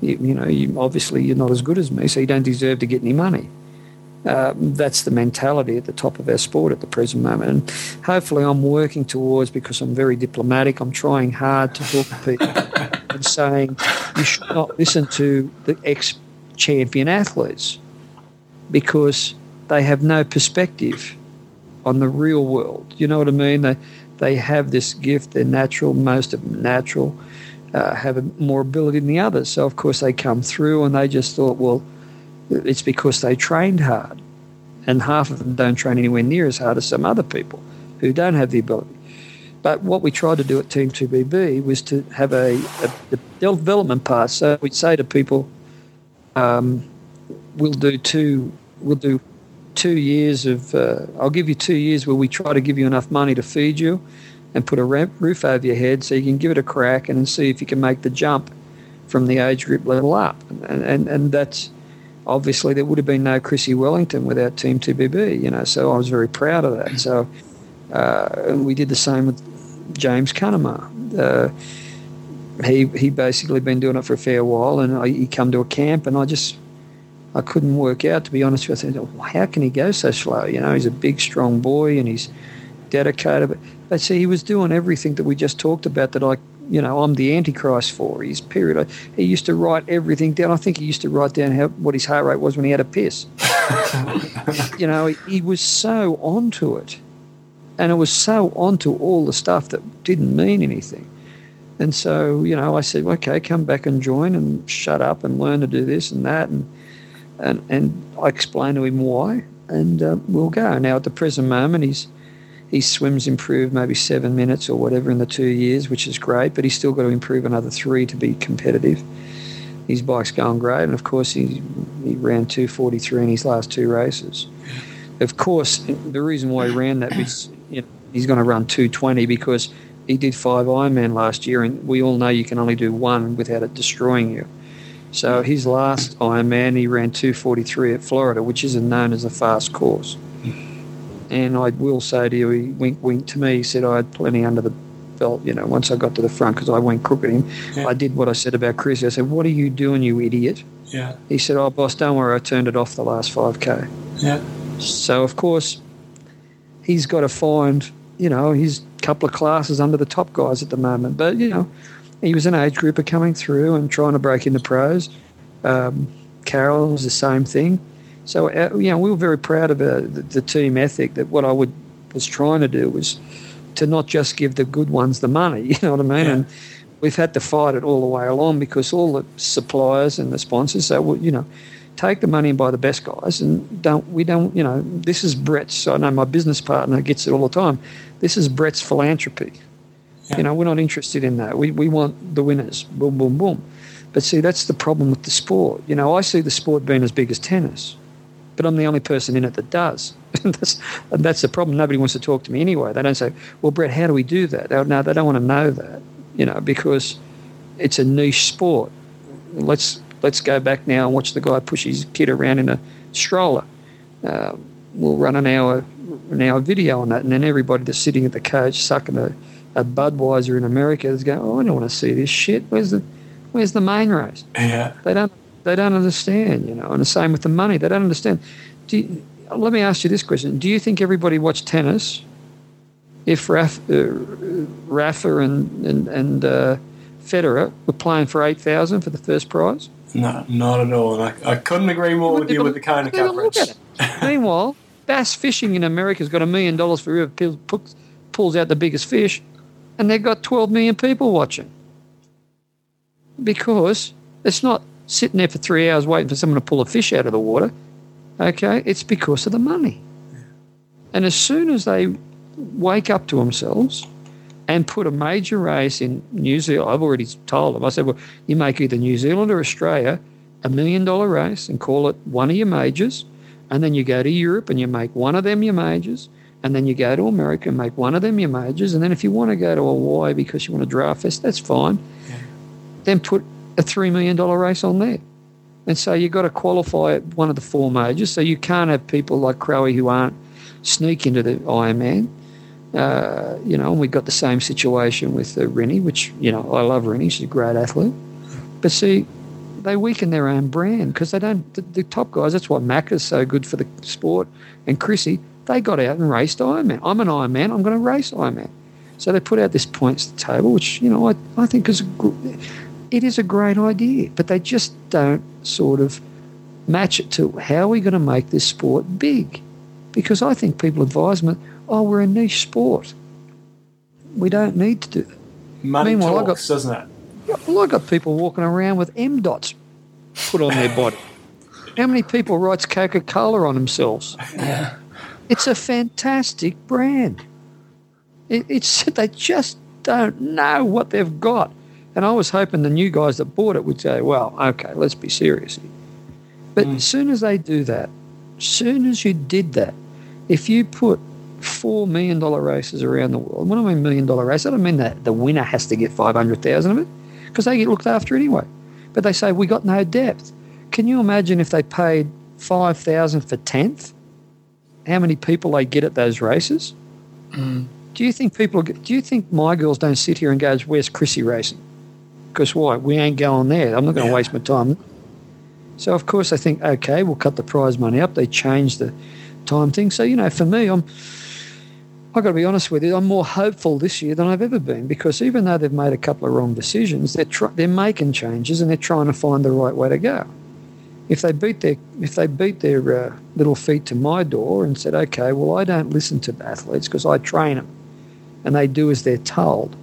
you, you know, you, obviously you're not as good as me, so you don't deserve to get any money. Uh, that's the mentality at the top of our sport at the present moment. And hopefully, I'm working towards because I'm very diplomatic. I'm trying hard to talk to people and saying you should not listen to the ex champion athletes because they have no perspective on the real world. You know what I mean? They they have this gift. They're natural. Most of them natural uh, have more ability than the others. So, of course, they come through and they just thought, well, it's because they trained hard. And half of them don't train anywhere near as hard as some other people who don't have the ability. But what we tried to do at Team TBB was to have a, a, development path. So we'd say to people, um, we'll do two, we'll do two years of, uh, I'll give you two years where we try to give you enough money to feed you and put a roof over your head so you can give it a crack and see if you can make the jump from the age group level up. And, and, and that's obviously there would have been no Chrissie Wellington without Team TBB, you know, so I was very proud of that. So uh, and we did the same with James Cunnama. Uh, he he basically been doing it for a fair while, and I, he come to a camp, and I just I couldn't work out to be honest with you. How can he go so slow? You know, he's a big, strong boy, and he's dedicated. But, but see, he was doing everything that we just talked about that I, you know, I'm the Antichrist for. His period. He used to write everything down. I think he used to write down how, what his heart rate was when he had a piss. you know, he, he was so onto it. And it was so onto all the stuff that didn't mean anything. And so, you know, I said, okay, come back and join and shut up and learn to do this and that. And, and, and I explained to him why, and uh, we'll go. Now, at the present moment, he's his swims improved maybe seven minutes or whatever in the two years, which is great, but he's still got to improve another three to be competitive. His bike's going great, and of course, he, he ran 243 in his last two races. Of course, the reason why he ran that is you know, he's going to run 220 because he did five Ironman last year, and we all know you can only do one without it destroying you. So his last Ironman, he ran 243 at Florida, which isn't known as a fast course. And I will say to you, he winked, wink to me. He said I had plenty under the belt, you know, once I got to the front because I went crook at him. Yeah. I did what I said about Chris. I said, What are you doing, you idiot? Yeah. He said, Oh, boss, don't worry. I turned it off the last 5K. Yeah. So, of course, he's got to find, you know, his couple of classes under the top guys at the moment. But, you know, he was an age grouper coming through and trying to break into pros. Um, Carol was the same thing. So, uh, you know, we were very proud of uh, the, the, team ethic that what I would was trying to do was to not just give the good ones the money, you know what I mean? Yeah. And we've had to fight it all the way along because all the suppliers and the sponsors say, well, you know, take the money and buy the best guys and don't, we don't, you know, this is Brett's, I know my business partner gets it all the time. This is Brett's philanthropy. Yeah. You know, we're not interested in that. We, we want the winners. Boom, boom, boom. But see, that's the problem with the sport. You know, I see the sport being as big as tennis but I'm the only person in it that does. and, that's, that's the problem. Nobody wants to talk to me anyway. They don't say, well, Brett, how do we do that? They, no, they don't want to know that, you know, because it's a niche sport. Let's let's go back now and watch the guy push his kid around in a stroller. Uh, we'll run an hour an hour video on that, and then everybody that's sitting at the coach sucking a, a Budweiser in America is going, "Oh, I don't want to see this shit. Where's the where's the main race?" Yeah. They don't they don't understand, you know. And the same with the money. They don't understand. Do you, let me ask you this question: Do you think everybody watched tennis if Raf, uh, Rafa and and, and uh, Federer were playing for eight thousand for the first prize? No, not at all. I, I couldn't agree more with you with the kind of coverage. Meanwhile, bass fishing in America's got a million dollars for whoever pulls- out the biggest fish, and they've got 12 million people watching. Because it's not sitting there for three hours waiting for someone to pull a fish out of the water. Okay, it's because of the money. And as soon as they wake up to themselves and put a major race in New Zealand, I've already told them, I said, well, you make either New Zealand or Australia a million dollar race and call it one of your majors, and then you go to Europe and you make one of them your majors, and then you go to America and make one of them your majors, and then if you want to go to Hawaii because you want to draft fest, that's fine. Then put a three million dollar race on there. And so you've got to qualify at one of the four majors. So you can't have people like Crowe who aren't sneak into the Ironman. Uh, you know, and we've got the same situation with uh, Rinny, which, you know, I love Rinny. She's a great athlete. But see, they weaken their own brand because they don't, the, the top guys, that's why Mac is so good for the sport and Chrissie, they got out and raced Ironman. I'm an Ironman, I'm going to race Ironman. So they put out this points table, which, you know, I, I think is a, gr- it is a great idea, but they just don't sort of match it to how are we going to make this sport big? Because I think people advise me, oh, we're a niche sport. We don't need to do that. Money Meanwhile, I got- doesn't it? Well, I got people walking around with M dots put on their body. How many people writes Coca Cola on themselves? Yeah. It's a fantastic brand. It, it's they just don't know what they've got, and I was hoping the new guys that bought it would say, "Well, okay, let's be serious." here." But as soon as they do that, as soon as you did that, if you put four million dollar races around the world, when I mean million dollar race, I don't mean that the winner has to get five hundred thousand of it, because they get looked after anyway. But they say we got no depth. Can you imagine if they paid five thousand for tenth? How many people they get at those races? Mm. Do you think people? Do you think my girls don't sit here and go, "Where's Chrissie racing?" Because why? We ain't going there. I'm not going to waste my time. So of course they think, okay, we'll cut the prize money up. They change the time thing. So you know, for me, I'm. I've got to be honest with you. I'm more hopeful this year than I've ever been because even though they've made a couple of wrong decisions, they're tr- they're making changes and they're trying to find the right way to go. If they beat their if they beat their uh, little feet to my door and said, okay, well I don't listen to athletes because I train them, and they do as they're told,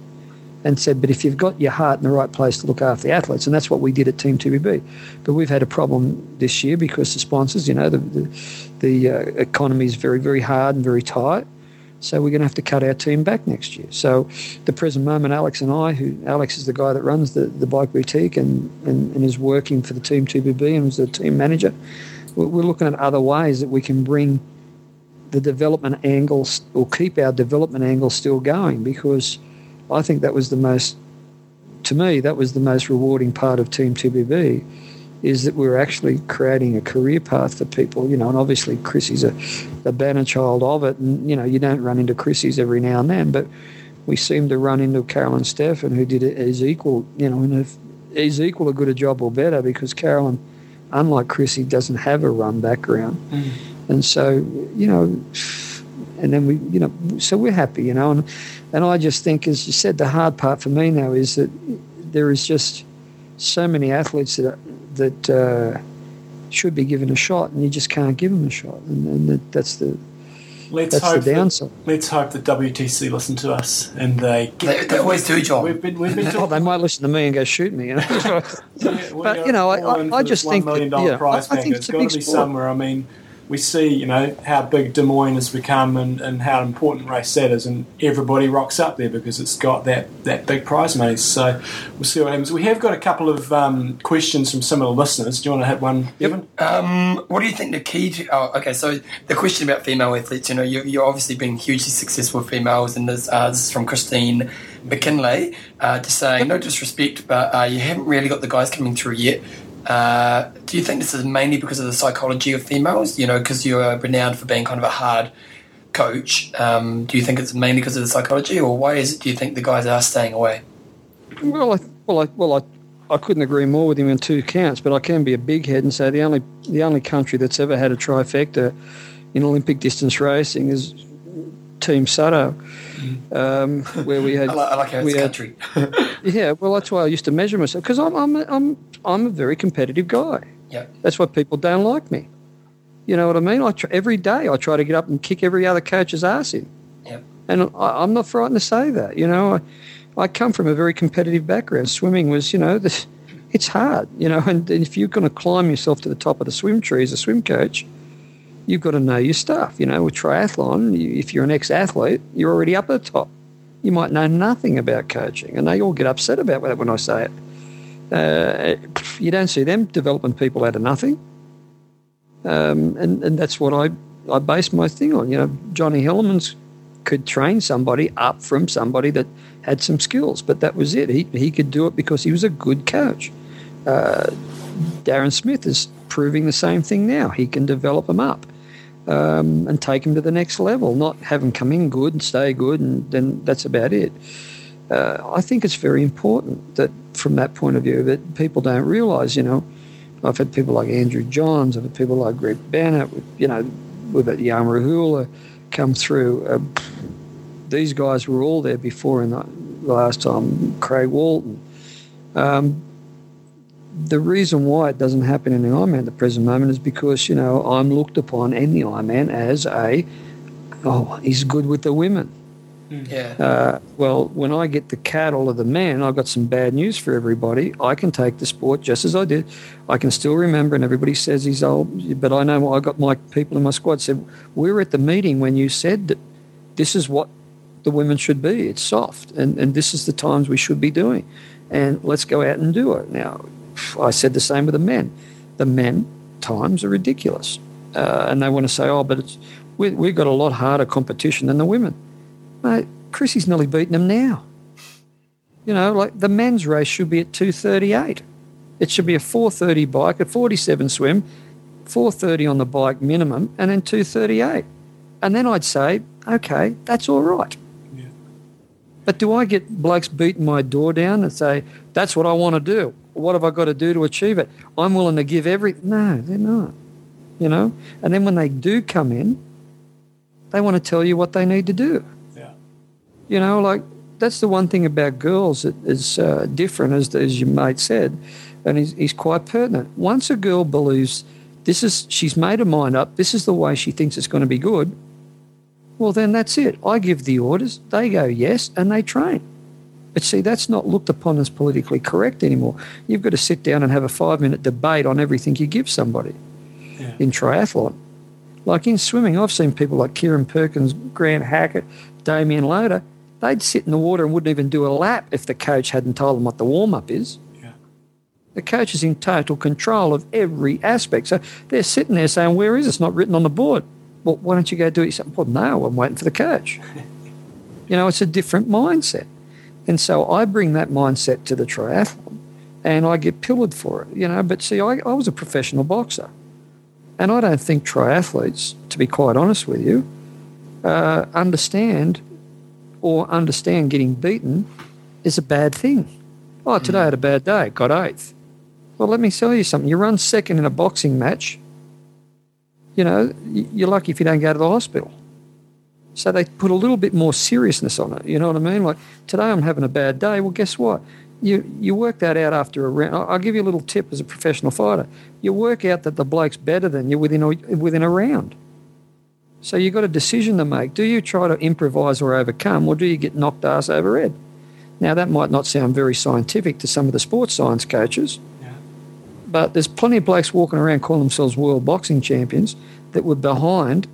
and said, but if you've got your heart in the right place to look after the athletes, and that's what we did at Team TBB. But we've had a problem this year because the sponsors, you know, the the, the uh, economy is very very hard and very tight. So we're going to have to cut our team back next year. So the present moment, Alex and I, who Alex is the guy that runs the, the bike boutique and, and, and is working for the team TBB and is the team manager, we're, looking at other ways that we can bring the development angles or keep our development angle still going because I think that was the most, to me, that was the most rewarding part of Team TBB is that we're actually creating a career path for people, you know, and obviously Chrissie's a, a banner child of it. And, you know, you don't run into Chrissie's every now and then, but we seem to run into Caroline Steffen, who did it as equal, you know, and if is equal a good a job or better because Carolyn, unlike Chrissie, doesn't have a run background. Mm. And so, you know, and then we, you know, so we're happy, you know, and, and I just think, as you said, the hard part for me now is that there is just so many athletes that, that uh, should be given a shot and you just can't give them a shot. And, and that, that's the, Let's that's hope the that, downside. let's hope that WTC listen to us and they They, they always do, John. We've been we've been Oh, they might listen to me and go shoot me, you know. Yeah, But, you know, I- I- I just think, that, yeah, prize I, I think it's It's a got big to be sport. somewhere. I mean, we see, you know, how big Des Moines has become and, and how important race that is, and everybody rocks up there because it's got that, that big prize money. So we'll see what happens. We have got a couple of um, questions from some of the listeners. Do you want to hit one, Evan? Um, what do you think the key to? Oh, okay. So the question about female athletes, you know, you, you're obviously been hugely successful with females, and this, uh, this is from Christine McKinley, uh, just saying, no disrespect, but uh, you haven't really got the guys coming through yet. Uh, do you think this is mainly because of the psychology of females? You know, because you're renowned for being kind of a hard coach. Um, do you think it's mainly because of the psychology, or why is it? Do you think the guys are staying away? Well, I, well, I, well, I, I couldn't agree more with him in two counts. But I can be a big head and say the only the only country that's ever had a trifecta in Olympic distance racing is Team Sutto, um, where we had. I like, I like how we had- country. Yeah, well, that's why I used to measure myself because I'm I'm a- I'm I'm a very competitive guy. yeah. That's why people don't like me. You know what I mean? I try, every day I try to get up and kick every other coach's ass in. Yeah. And I, I'm not frightened to say that. You know, I, I come from a very competitive background. Swimming was, you know, it's hard. You know, and, and if you're going to climb yourself to the top of the swim tree as a swim coach, you've got to know your stuff. You know, with triathlon, you, if you're an ex-athlete, you're already up at the top. You might know nothing about coaching, and they all get upset about that when I say it. Uh, you don't see them developing people out of nothing. Um, and, and that's what I, I base my thing on. You know, Johnny Hellemans could train somebody up from somebody that had some skills, but that was it. He, he could do it because he was a good coach. Uh, Darren Smith is proving the same thing now. He can develop them up um, and take them to the next level, not have them come in good and stay good, and then that's about it. Uh, I think it's very important that, from that point of view, that people don't realise. You know, I've had people like Andrew Johns, I've had people like Greg Bennett, you know, we've had Rehula come through. Uh, these guys were all there before in the last time, Craig Walton. Um, the reason why it doesn't happen in the Ironman at the present moment is because, you know, I'm looked upon in the Ironman as a, oh, he's good with the women. Yeah. Uh, well, when I get the cattle of the man, I've got some bad news for everybody. I can take the sport just as I did. I can still remember, and everybody says he's old, but I know I got my people in my squad said, We were at the meeting when you said that this is what the women should be. It's soft, and, and this is the times we should be doing. And let's go out and do it. Now, I said the same with the men. The men times are ridiculous. Uh, and they want to say, oh, but it's, we, we've got a lot harder competition than the women. Mate, Chrissie's nearly beaten them now. You know, like the men's race should be at 238. It should be a 430 bike, a 47 swim, 430 on the bike minimum, and then 238. And then I'd say, okay, that's all right. Yeah. But do I get blokes beating my door down and say, that's what I want to do? What have I got to do to achieve it? I'm willing to give every. No, they're not. You know? And then when they do come in, they want to tell you what they need to do. Yeah. You know, like that's the one thing about girls that is uh, different, as, as your mate said, and he's, he's quite pertinent. Once a girl believes this is, she's made her mind up, this is the way she thinks it's going to be good, well, then that's it. I give the orders, they go yes, and they train. But see, that's not looked upon as politically correct anymore. You've got to sit down and have a five minute debate on everything you give somebody Yeah. in triathlon. Like in swimming, I've seen people like Kieren Perkins, Grant Hackett, Danyon Loader, they'd sit in the water and wouldn't even do a lap if the coach hadn't told them what the warm up is. Yeah. The coach is in total control of every aspect. So they're sitting there saying, Where is it? It's not written on the board. Well, why don't you go do it? yourself? Well, no, I'm waiting for the coach. you know, it's a different mindset. And so I bring that mindset to the triathlon and I get pillared for it, you know. But see, I, I was a professional boxer. And I don't think triathletes, to be quite honest with you, uh, understand or understand getting beaten is a bad thing. Oh, today I had a bad day, got eighth. Well, let me tell you something. You run second in a boxing match, you know, you're lucky if you don't go to the hospital. So they put a little bit more seriousness on it. You know what I mean? Like today I'm having a bad day. Well, guess what? You you work that out after a round. I'll give you a little tip as a professional fighter. You work out that the bloke's better than you within a, within a round. So you've got a decision to make. Do you try to improvise or overcome, or do you get knocked ass over head? Now that might not sound very scientific to some of the sports science coaches, Yeah. but there's plenty of blokes walking around calling themselves world boxing champions that were behind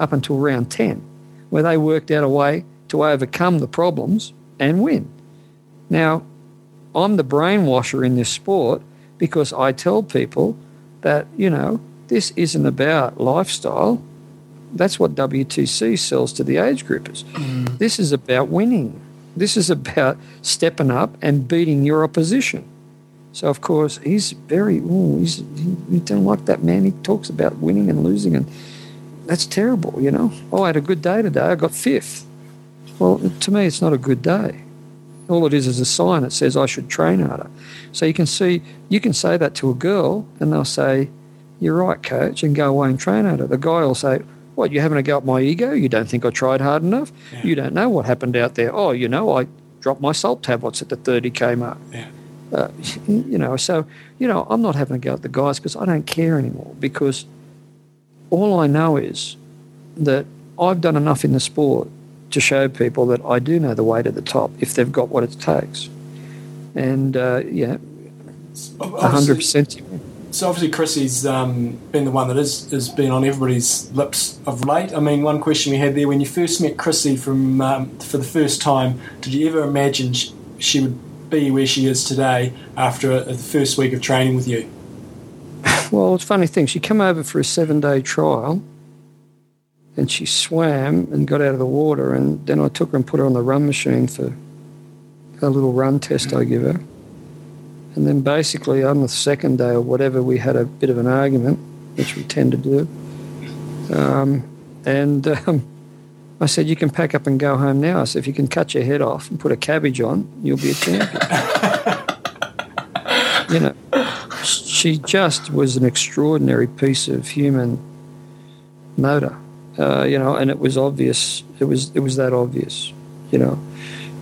up until round 10, where they worked out a way to overcome the problems and win. Now, I'm the brainwasher in this sport because I tell people that, you know, this isn't about lifestyle. That's what WTC sells to the age groupers. Mm. This is about winning. This is about stepping up and beating your opposition. So of course he's very. Ooh, he's he, he don't like that man. He talks about winning and losing, and that's terrible. You know. Oh, I had a good day today. I got fifth. Well, to me, it's not a good day. All it is is a sign that says I should train harder. So you can see, you can say that to a girl, and they'll say, "You're right, coach," and go away and train harder. The guy will say, "What? You having a go at my ego? You don't think I tried hard enough? Yeah. You don't know what happened out there. Oh, you know, I dropped my salt tablets at the 30k mark. Yeah. Uh, you know, so you know, I'm not having a go at the guys because I don't care anymore. Because all I know is that I've done enough in the sport to show people that I do know the way to the top if they've got what it takes. And uh, yeah, hundred percent. So obviously, Chrissie's um, been the one that has, has been on everybody's lips of late. I mean, one question we had there when you first met Chrissie from um, for the first time, did you ever imagine she would be where she is today after the first week of training with you? Well, it's funny thing. She came over for a seven-day trial, and she swam and got out of the water, and then I took her and put her on the run machine for a little run test I give her. And then basically on the second day or whatever, we had a bit of an argument, which we tend to do. Um, and um, I said, "You can pack up and go home now." I said, "If you can cut your head off and put a cabbage on, you'll be a champion." she just was an extraordinary piece of human motor. Uh, you know, and it was obvious. It was it was that obvious. You know,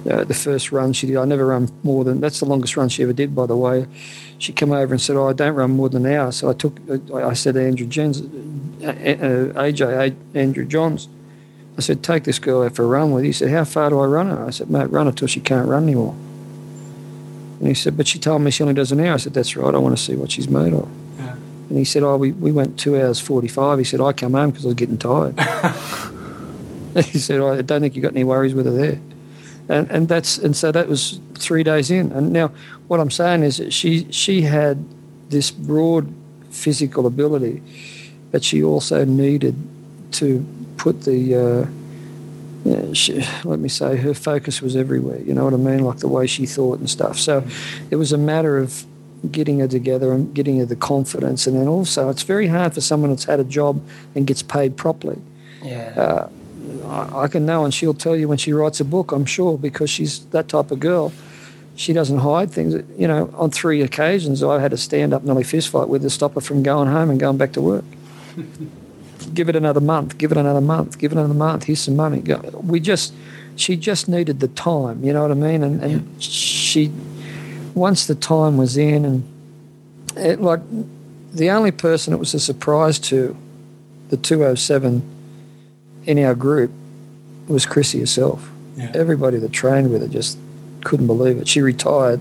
uh, the first run she did, I never run more than that's the longest run she ever did. By the way, she came over and said, "Oh, I don't run more than an hour." So I took, I said Andrew Jens, uh, uh, AJ, Andrew Johns, I said, "Take this girl out for a run with." you." He said, "How far do I run her?" I said, "Mate, run her till she can't run anymore." And he said, "But she told me she only does an hour." I said, "That's right. I want to see what she's made of." Yeah. And he said, "Oh, we, we went two hours forty-five. He said, "I come home because I was getting tired." he said, oh, "I don't think you got any worries with her there." And and that's and so that was three days in. And now what I'm saying is that she she had this broad physical ability, but she also needed to put the. Uh, yeah, she, let me say, her focus was everywhere. You know what I mean? Like the way she thought and stuff. So it was a matter of getting her together and getting her the confidence. And then also, it's very hard for someone that's had a job and gets paid properly. Yeah. Uh, I, I can know, and she'll tell you when she writes a book, I'm sure, because she's that type of girl. She doesn't hide things. You know, on three occasions, I had to stand up nearly fist fight with her, stop her from going home and going back to work. give it another month, give it another month, give it another month. Here's some money. We just, she just needed the time. You know what I mean? And, and she, once the time was in, and it, like the only person it was a surprise to, the 207 in our group was Chrissie herself. Yeah. Everybody that trained with her just couldn't believe it. She retired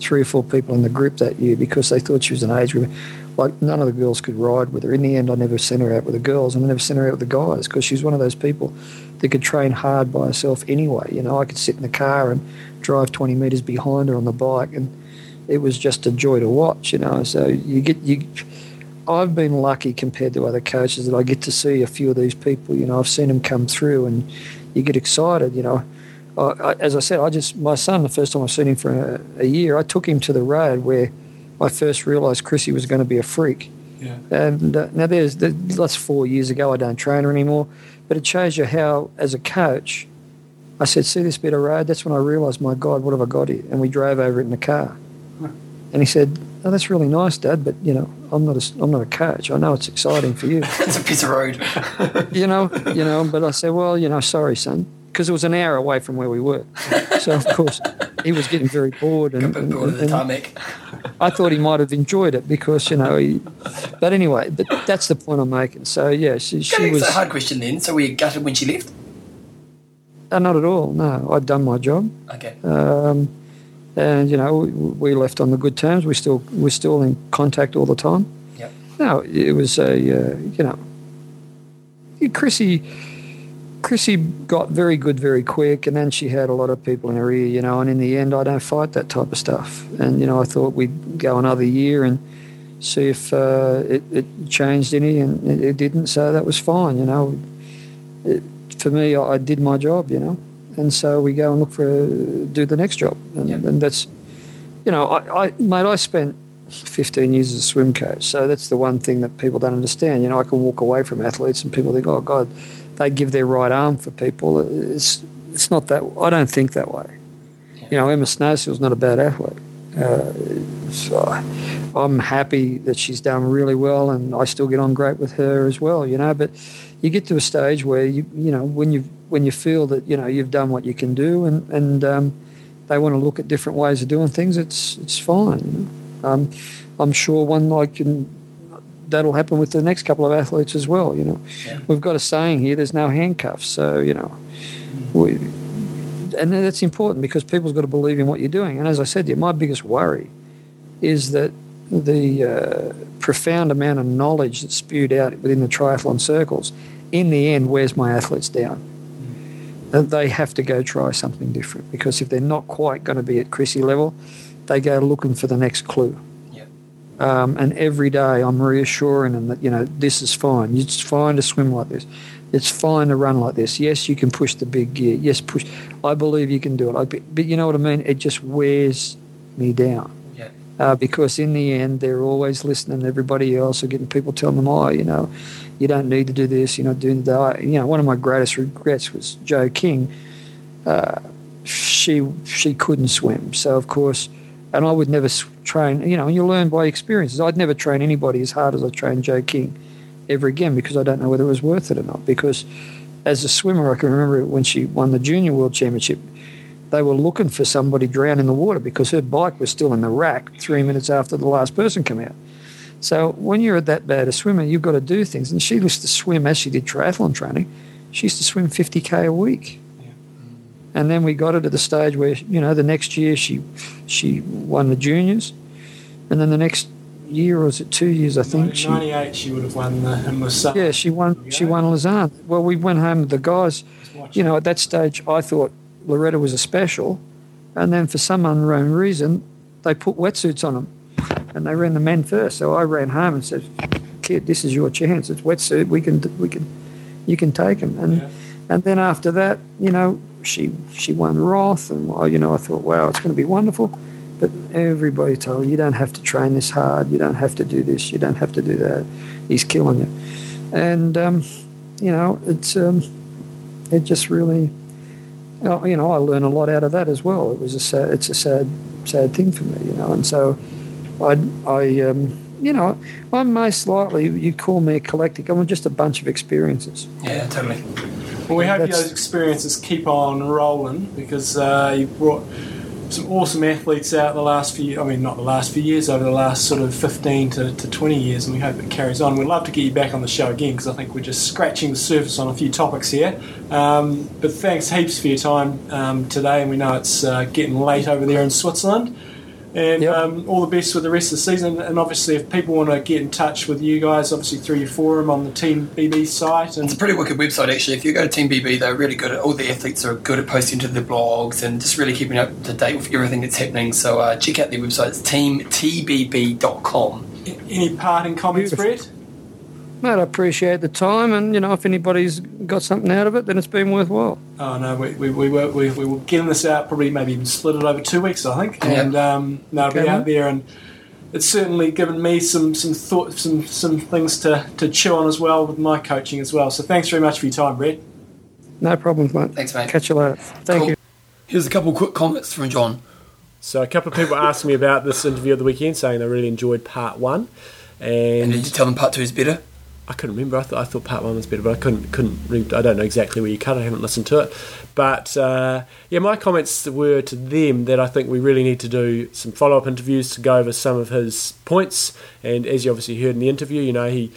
three or four people in the group that year because they thought she was an age group. Like none of the girls could ride with her. In the end, I never sent her out with the girls, and I never sent her out with the guys because she's one of those people that could train hard by herself anyway. You know, I could sit in the car and drive 20 metres behind her on the bike, and it was just a joy to watch. You know, so you get you. I've been lucky compared to other coaches that I get to see a few of these people. You know, I've seen them come through, and you get excited. You know, I, I, as I said, I just my son the first time I've seen him for a, a year, I took him to the road where I first realised Chrissie was going to be a freak. Yeah. And uh, now there's the, that's four years ago. I don't train her anymore, but it shows you how, as a coach, I said, "See this bit of road?" That's when I realised, my God, what have I got here? And we drove over it in the car. And he said, "Oh, that's really nice, Dad, but you know, I'm not a, I'm not a coach. I know it's exciting for you, It's a piece of road. you know, you know." But I said, "Well, you know, sorry, son, because it was an hour away from where we were." So of course, he was getting very bored, and, and, bored and tarmac. I thought he might have enjoyed it because you know. He, but anyway, but that's the point I'm making. So yeah, she, she was so hard question then. So were you gutted when she left? uh, not at all. No, I'd done my job. Okay. Um, and you know we, we left on the good terms. We still we're still in contact all the time. Yep. No, it was a uh, you know, Chrissie. Chrissie got very good very quick, and then she had a lot of people in her ear, you know. And in the end, I don't fight that type of stuff. And you know, I thought we'd go another year and see if uh, it, it changed any, and it, it didn't. So that was fine, you know. It, for me, I, I did my job, you know and so we go and look for do the next job, and, Yeah. and that's you know, I, I mate, I spent 15 years as a swim coach, so that's the one thing that people don't understand. You know, I can walk away from athletes and people think, oh God, they give their right arm for people. It's it's not that. I don't think that way. You know, Emma Snowsill's not a bad athlete. Uh, so I'm happy that she's done really well, and I still get on great with her as well. You know, but you get to a stage where you you know when you when you feel that you know you've done what you can do, and and um, they want to look at different ways of doing things. It's it's fine. You know? um, I'm sure one like that'll happen with the next couple of athletes as well. You know, Yeah. we've got a saying here: "There's no handcuffs." So you know, we, and that's important because people's got to believe in what you're doing. And as I said to you, my biggest worry is that the uh, profound amount of knowledge that's spewed out within the triathlon circles, in the end, wears my athletes down. That they have to go try something different because if they're not quite going to be at Chrissie level, they go looking for the next clue. Um, and every day I'm reassuring them that, you know, this is fine. It's fine to swim like this. It's fine to run like this. Yes, you can push the big gear. Yes, push. I believe you can do it. I, but you know what I mean? It just wears me down. Yeah. Uh, because in the end, they're always listening to everybody else or getting people telling them, oh, you know, you don't need to do this. You're not doing that. You know, one of my greatest regrets was Jo King. Uh, she she couldn't swim, so of course, and I would never train. You know, and you learn by experiences. I'd never train anybody as hard as I trained Jo King ever again because I don't know whether it was worth it or not. Because as a swimmer, I can remember when she won the junior world championship, they were looking for somebody drowned in the water because her bike was still in the rack three minutes after the last person came out. So when you're that bad a swimmer, you've got to do things. And she used to swim as she did triathlon training. She used to swim 50k a week. And then we got her to the stage where you know the next year she she won the juniors, and then the next year or was it two years I think she 98, she would have won the in Lausanne. yeah she won she won Lausanne. Well, we went home with the guys. You know, at that stage, I thought Loretta was a special, and then for some unknown reason, they put wetsuits on them, and they ran the men first. So I ran home and said, "Kid, this is your chance. It's wetsuit. We can we can you can take them." And Yeah. and then after that, you know, she she won Roth, and you know, I thought, wow, it's going to be wonderful. But everybody told you don't have to train this hard. You don't have to do this. You don't have to do that. He's killing you. And um, you know, it's um, it just really, oh, you know, I learned a lot out of that as well. It was a sad, it's a sad, sad thing for me, you know. And so, I, I, um, you know, I'm most likely you'd call me eclectic. I'm just a bunch of experiences. Yeah, totally. Well, we hope That's- those experiences keep on rolling because uh, you've brought some awesome athletes out the last few. I mean, not the last few years, over the last sort of fifteen to, to twenty years, and we hope it carries on. We'd love to get you back on the show again because I think we're just scratching the surface on a few topics here. Um, but thanks heaps for your time um, today, and we know it's uh, getting late over there in Switzerland. And Yep. um, all the best with the rest of the season. And obviously, if people want to get in touch with you guys, obviously through your forum on the Team BB site, and It's a pretty wicked website actually. If you go to Team BB, they're really good at all the athletes are good at posting to their blogs and just really keeping up to date with everything that's happening. So uh, check out their website. It's teamtbb.com. any parting comments, Beautiful. Brett? Mate, I appreciate the time, and you know, if anybody's got something out of it, then it's been worthwhile. Oh no, we, we, we, were, we, we were getting this out probably maybe even split it over two weeks, I think, Yeah. and um, no, it'll be out there, and it's certainly given me some some thought, some some things to, to chew on as well with my coaching as well. So thanks very much for your time, Brett. No problems, mate. Thanks, mate. Catch you later. Thank Cool. you. Here's a couple of quick comments from John. So a couple of people asked me about this interview of the weekend, saying they really enjoyed part one, And and did you tell them part two is better? I couldn't remember. I thought I thought part one was better, but I couldn't couldn't. Re- I don't know exactly where you cut. I haven't listened to it, but uh, yeah, my comments were to them that I think we really need to do some follow up interviews to go over some of his points. And as you obviously heard in the interview, you know he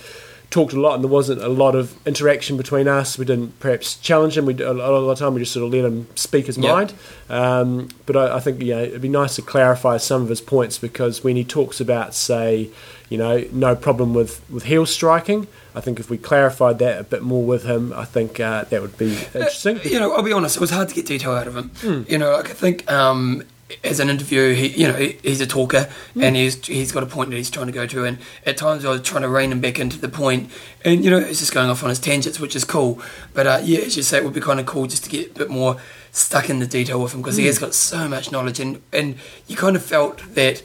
talked a lot, and there wasn't a lot of interaction between us. We didn't perhaps challenge him. We a lot of the time we just sort of let him speak his Yeah. mind. Um, but I, I think yeah, it'd be nice to clarify some of his points because when he talks about say you know, no problem with, with heel striking. I think if we clarified that a bit more with him, I think uh, that would be interesting. You know, I'll be honest, it was hard to get detail out of him. You know, like, I think um, as an interview, he you know he, he's a talker and he's he's got a point that he's trying to go to, and at times I was trying to rein him back into the point, and you know he's just going off on his tangents, which is cool. But uh, yeah, as you say, it would be kind of cool just to get a bit more stuck in the detail with him because he has got so much knowledge, and and you kind of felt that.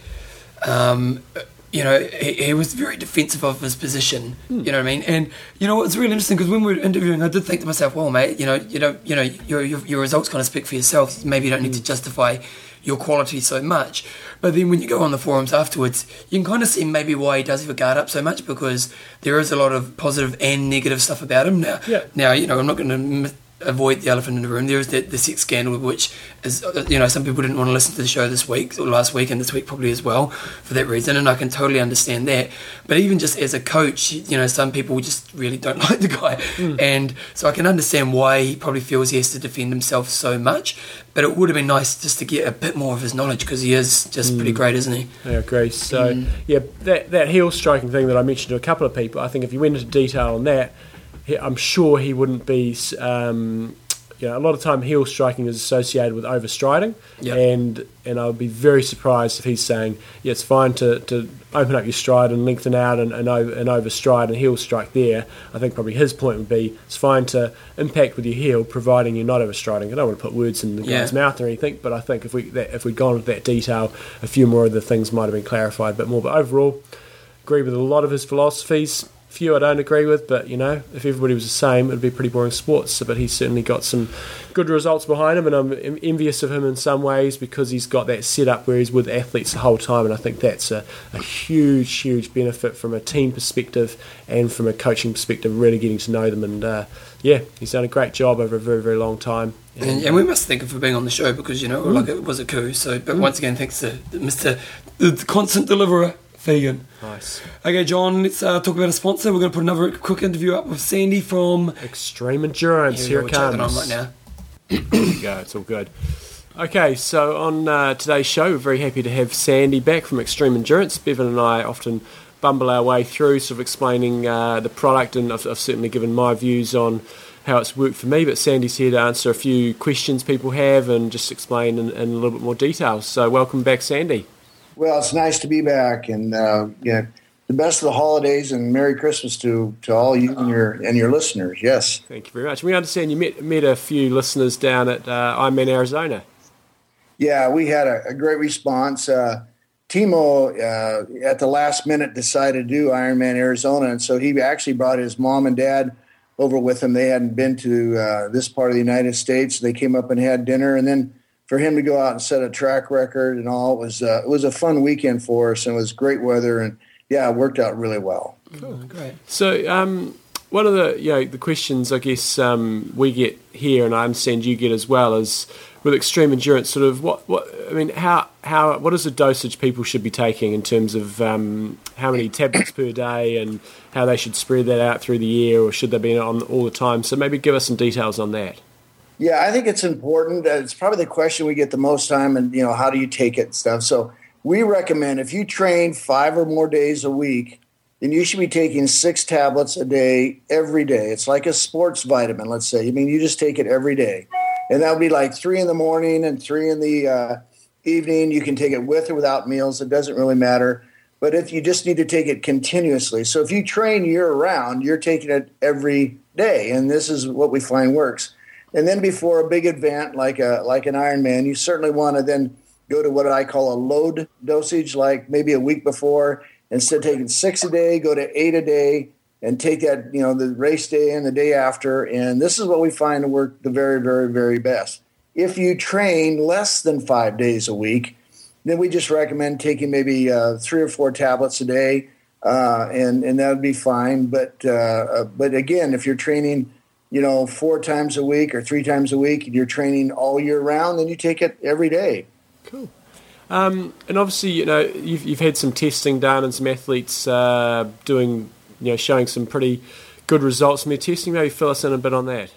Um, you know, he, he was very defensive of his position. You know what I mean? And you know, it's really interesting because when we were interviewing, I did think to myself, "Well, mate, you know, you know, you know, your your, your results kind of speak for yourself. Maybe you don't need to justify your quality so much." But then when you go on the forums afterwards, you can kind of see maybe why he does have a guard up so much because there is a lot of positive and negative stuff about him now. Yeah. Now, you know, I'm not going to avoid the elephant in the room. There is the, the sex scandal, which is, you know, some people didn't want to listen to the show this week or last week and this week probably as well for that reason, and I can totally understand that. But even just as a coach, you know, some people just really don't like the guy, hmm. and so I can understand why he probably feels he has to defend himself so much. But it would have been nice just to get a bit more of his knowledge because he is just hmm. pretty great, isn't he? I agree. So hmm. yeah, that that heel striking thing that I mentioned to a couple of people, I think if you went into detail on that, he, I'm sure he wouldn't be. Um, you know, a lot of time heel striking is associated with overstriding, Yeah. and and I would be very surprised if he's saying, yeah, it's fine to, to open up your stride and lengthen out and and, over, and overstride and heel strike there. I think probably his point would be it's fine to impact with your heel, providing you're not overstriding. I don't want to put words in the Yeah. guy's mouth or anything, but I think if we that, if we'd gone into that detail, a few more of the things might have been clarified a bit more. But overall, agree with a lot of his philosophies. Few I don't agree with, but you know, if everybody was the same, it'd be pretty boring sports. So, but he's certainly got some good results behind him, and I'm envious of him in some ways because he's got that setup where he's with athletes the whole time, and I think that's a, a huge, huge benefit from a team perspective and from a coaching perspective, really getting to know them. And uh, yeah, he's done a great job over a very, very long time. And, and we must thank him for being on the show because you know, like it was a coup. So, but once again, thanks to Mr. The, the constant deliverer, Fagan. Nice. Okay, John, let's uh, talk about a sponsor. We're going to put another quick interview up with Sandy from. Extreme endurance. Here, we'll it comes. on right now. Go. It's all good. Okay, so on uh, today's show, we're very happy to have Sandy back from Extreme Endurance. Bevan and I often bumble our way through, sort of explaining uh, the product, and I've, I've certainly given my views on how it's worked for me. But Sandy's here to answer a few questions people have and just explain in, in a little bit more detail. So, welcome back, Sandy. Well, it's nice to be back, and uh, yeah, the best of the holidays and Merry Christmas to, to all you and your and your listeners. Yes, Thank you very much. We understand you met, met a few listeners down at uh, Ironman Arizona. yeah, we had a, a great response. Uh, Timo uh, at the last minute decided to do Ironman Arizona, and so he actually brought his mom and dad over with him. They hadn't been to uh, this part of the United States. They came up and had dinner, and then for him to go out and set a track record and all it was uh, it was a fun weekend for us, and it was great weather, and yeah, it worked out really well. Oh, great. So, um, one of the you know the questions I guess um, we get here, and I understand you get as well, is with extreme endurance. Sort of what what I mean, how how what is the dosage people should be taking in terms of um, how many tablets per day, and how they should spread that out through the year, or should they be on all the time? So maybe give us some details on that. Yeah, I think it's important. It's probably the question we get the most time, and you know, how do you take it and stuff. So we recommend if you train five or more days a week, then you should be taking six tablets a day every day. It's like a sports vitamin, let's say. I mean, you just take it every day, and that would be like three in the morning and three in the uh, evening. You can take it with or without meals. It doesn't really matter. But if you just need to take it continuously, so if you train year round, you're taking it every day, and this is what we find works. And then before a big event like a like an Ironman, you certainly want to then go to what I call a load dosage, like maybe a week before. Instead of taking six a day, go to eight a day, and take that you know the race day and the day after. And this is what we find to work the very very very best. If you train less than five days a week, then we just recommend taking maybe uh, three or four tablets a day, uh, and and that would be fine. But uh, uh, but again, if you're training you know, four times a week or three times a week, and you're training all year round, then you take it every day. Cool. Um, and obviously, you know, you've, you've had some testing done and some athletes uh, doing, you know, showing some pretty good results from their testing. Maybe fill us in a bit on that.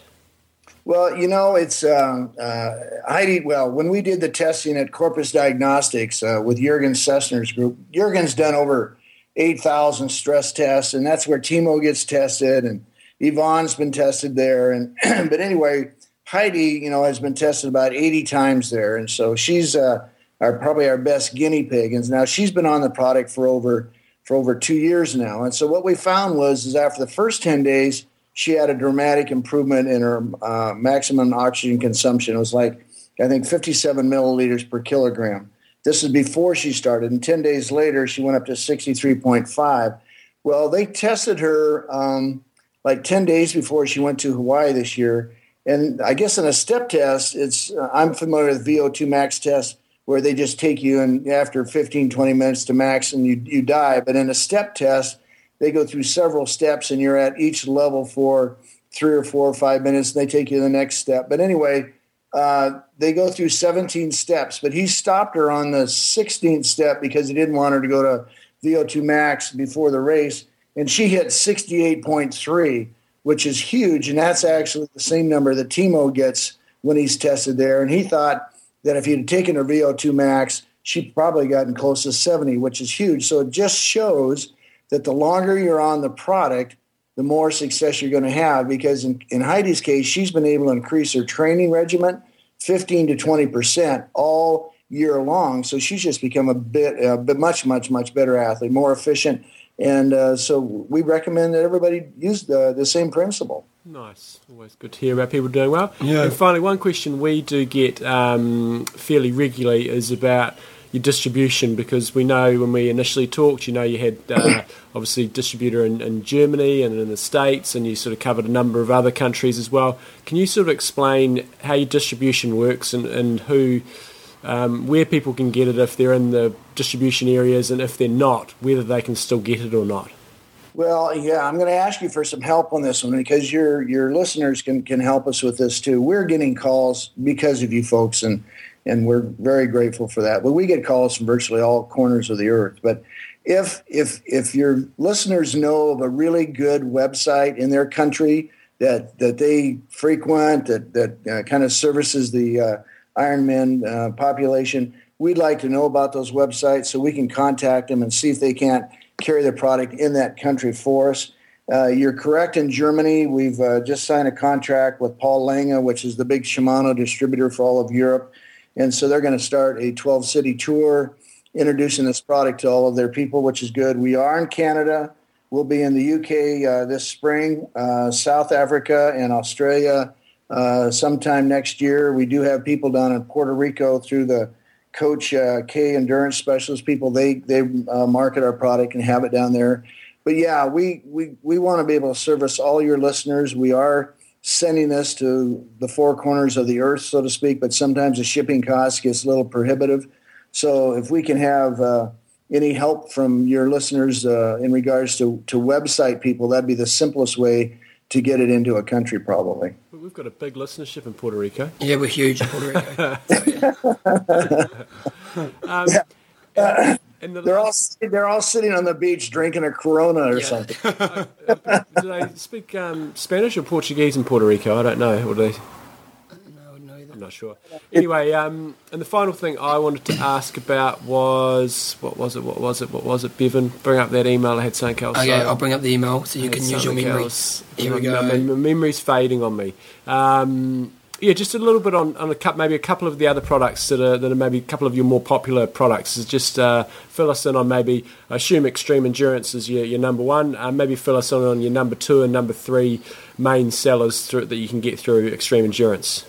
Well, you know, it's um, uh, Heidi. Well, when we did the testing at Corpus Diagnostics uh, with Jurgen Sessner's group, Jurgen's done over 8,000 stress tests, and that's where Timo gets tested, and Yvonne's been tested there. And but anyway, Heidi, you know, has been tested about 80 times there, and so she's uh, are probably our best guinea pig. And now she's been on the product for over for over two years now. And so what we found was is after the first 10 days, she had a dramatic improvement in her uh, maximum oxygen consumption. It was like, I think, 57 milliliters per kilogram. This is before she started. And 10 days later, she went up to 63.5. Well, they tested her um, like 10 days before she went to Hawaii this year. And I guess in a step test, it's uh, I'm familiar with VO2 max test where they just take you and after 15, 20 minutes to max and you, you die. But in a step test, they go through several steps and you're at each level for three or four or five minutes and they take you to the next step. But anyway, uh, they go through 17 steps, but he stopped her on the 16th step because he didn't want her to go to VO2 max before the race. And she hit 68.3, which is huge. And that's actually the same number that Timo gets when he's tested there. And he thought that if he had taken her VO2 max, she'd probably gotten close to 70, which is huge. So it just shows that the longer you're on the product, the more success you're going to have. Because in, in Heidi's case, she's been able to increase her training regimen 15 to 20 percent all year long. So she's just become a bit, a bit much, much, much better athlete, more efficient. And uh, so we recommend that everybody use the, the same principle. Nice. Always good to hear about people doing well. Yeah. And finally, one question we do get um, fairly regularly is about your distribution because we know when we initially talked, you know, you had uh, obviously distributor in, in, Germany and in the States, and you sort of covered a number of other countries as well. Can you sort of explain how your distribution works and, and who, um, where people can get it if they're in the distribution areas, and if they're not, whether they can still get it or not? Well, yeah, I'm going to ask you for some help on this one because your your listeners can can help us with this too. We're getting calls because of you folks, and and we're very grateful for that. But we get calls from virtually all corners of the earth. But if if if your listeners know of a really good website in their country that that they frequent that that uh, kind of services the uh, Ironman uh, population, we'd like to know about those websites so we can contact them and see if they can't carry the product in that country for us. Uh, you're correct in Germany. We've uh, just signed a contract with Paul Lange, which is the big Shimano distributor for all of Europe. And so they're going to start a 12 city tour introducing this product to all of their people, which is good. We are in Canada. We'll be in the UK uh, this spring, uh, South Africa, and Australia uh, sometime next year. We do have people down in Puerto Rico through the Coach uh, K Endurance Specialist people. They they uh, market our product and have it down there. But yeah, we we we want to be able to service all your listeners. We are sending this to the four corners of the earth, so to speak. But sometimes the shipping cost gets a little prohibitive. So if we can have uh, any help from your listeners uh, in regards to, to website people, that'd be the simplest way to get it into a country, probably. We've got a big listenership in Puerto Rico. Yeah, we're huge in Puerto Rico. um, yeah. The they're last... all they're all sitting on the beach drinking a Corona or yeah. something. uh, do they speak um, Spanish or Portuguese in Puerto Rico? I don't know. Or do they? I'm not sure. Anyway, um, and the final thing I wanted to ask about was what was it? What was it? What was it? Bevan, bring up that email. I had something else. Okay, I'll bring up the email so you can use your memory. Here we go. My memory's fading on me. Um, yeah, just a little bit on, on a couple, maybe a couple of the other products that are that are maybe a couple of your more popular products. Is just uh, fill us in on maybe I assume extreme endurance is your, your number one. Uh, maybe fill us in on your number two and number three main sellers through, that you can get through extreme endurance.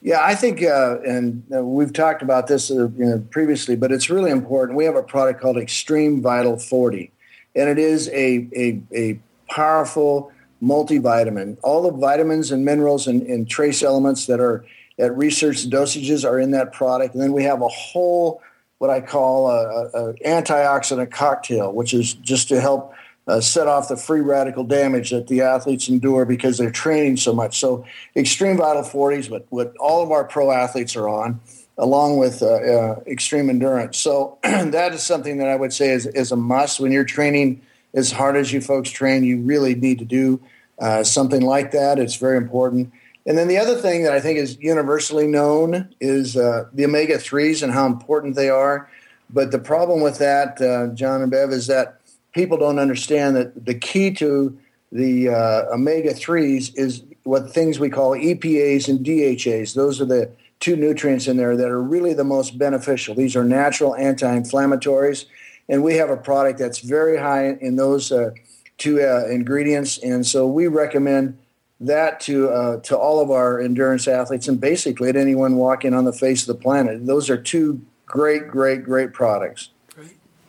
Yeah, I think, uh, and uh, we've talked about this uh, you know, previously, but it's really important. We have a product called Extreme Vital 40, and it is a, a, a powerful multivitamin. All the vitamins and minerals and, and trace elements that are at research dosages are in that product. And then we have a whole, what I call a, a, a antioxidant cocktail, which is just to help uh, set off the free radical damage that the athletes endure because they're training so much. So, Extreme Vital 40s, what, what all of our pro athletes are on, along with uh, uh, extreme endurance. So, that is something that I would say is, is a must. When you're training as hard as you folks train, you really need to do uh, something like that. It's very important. And then the other thing that I think is universally known is uh, the omega 3s and how important they are. But the problem with that, uh, John and Bev, is that people don't understand that the key to the uh, omega 3s is what things we call EPAs and DHAs. Those are the two nutrients in there that are really the most beneficial. These are natural anti-inflammatories, and we have a product that's very high in those uh, two uh, ingredients, and so we recommend that to uh, to all of our endurance athletes and basically to anyone walking on the face of the planet. Those are two great, great, great products.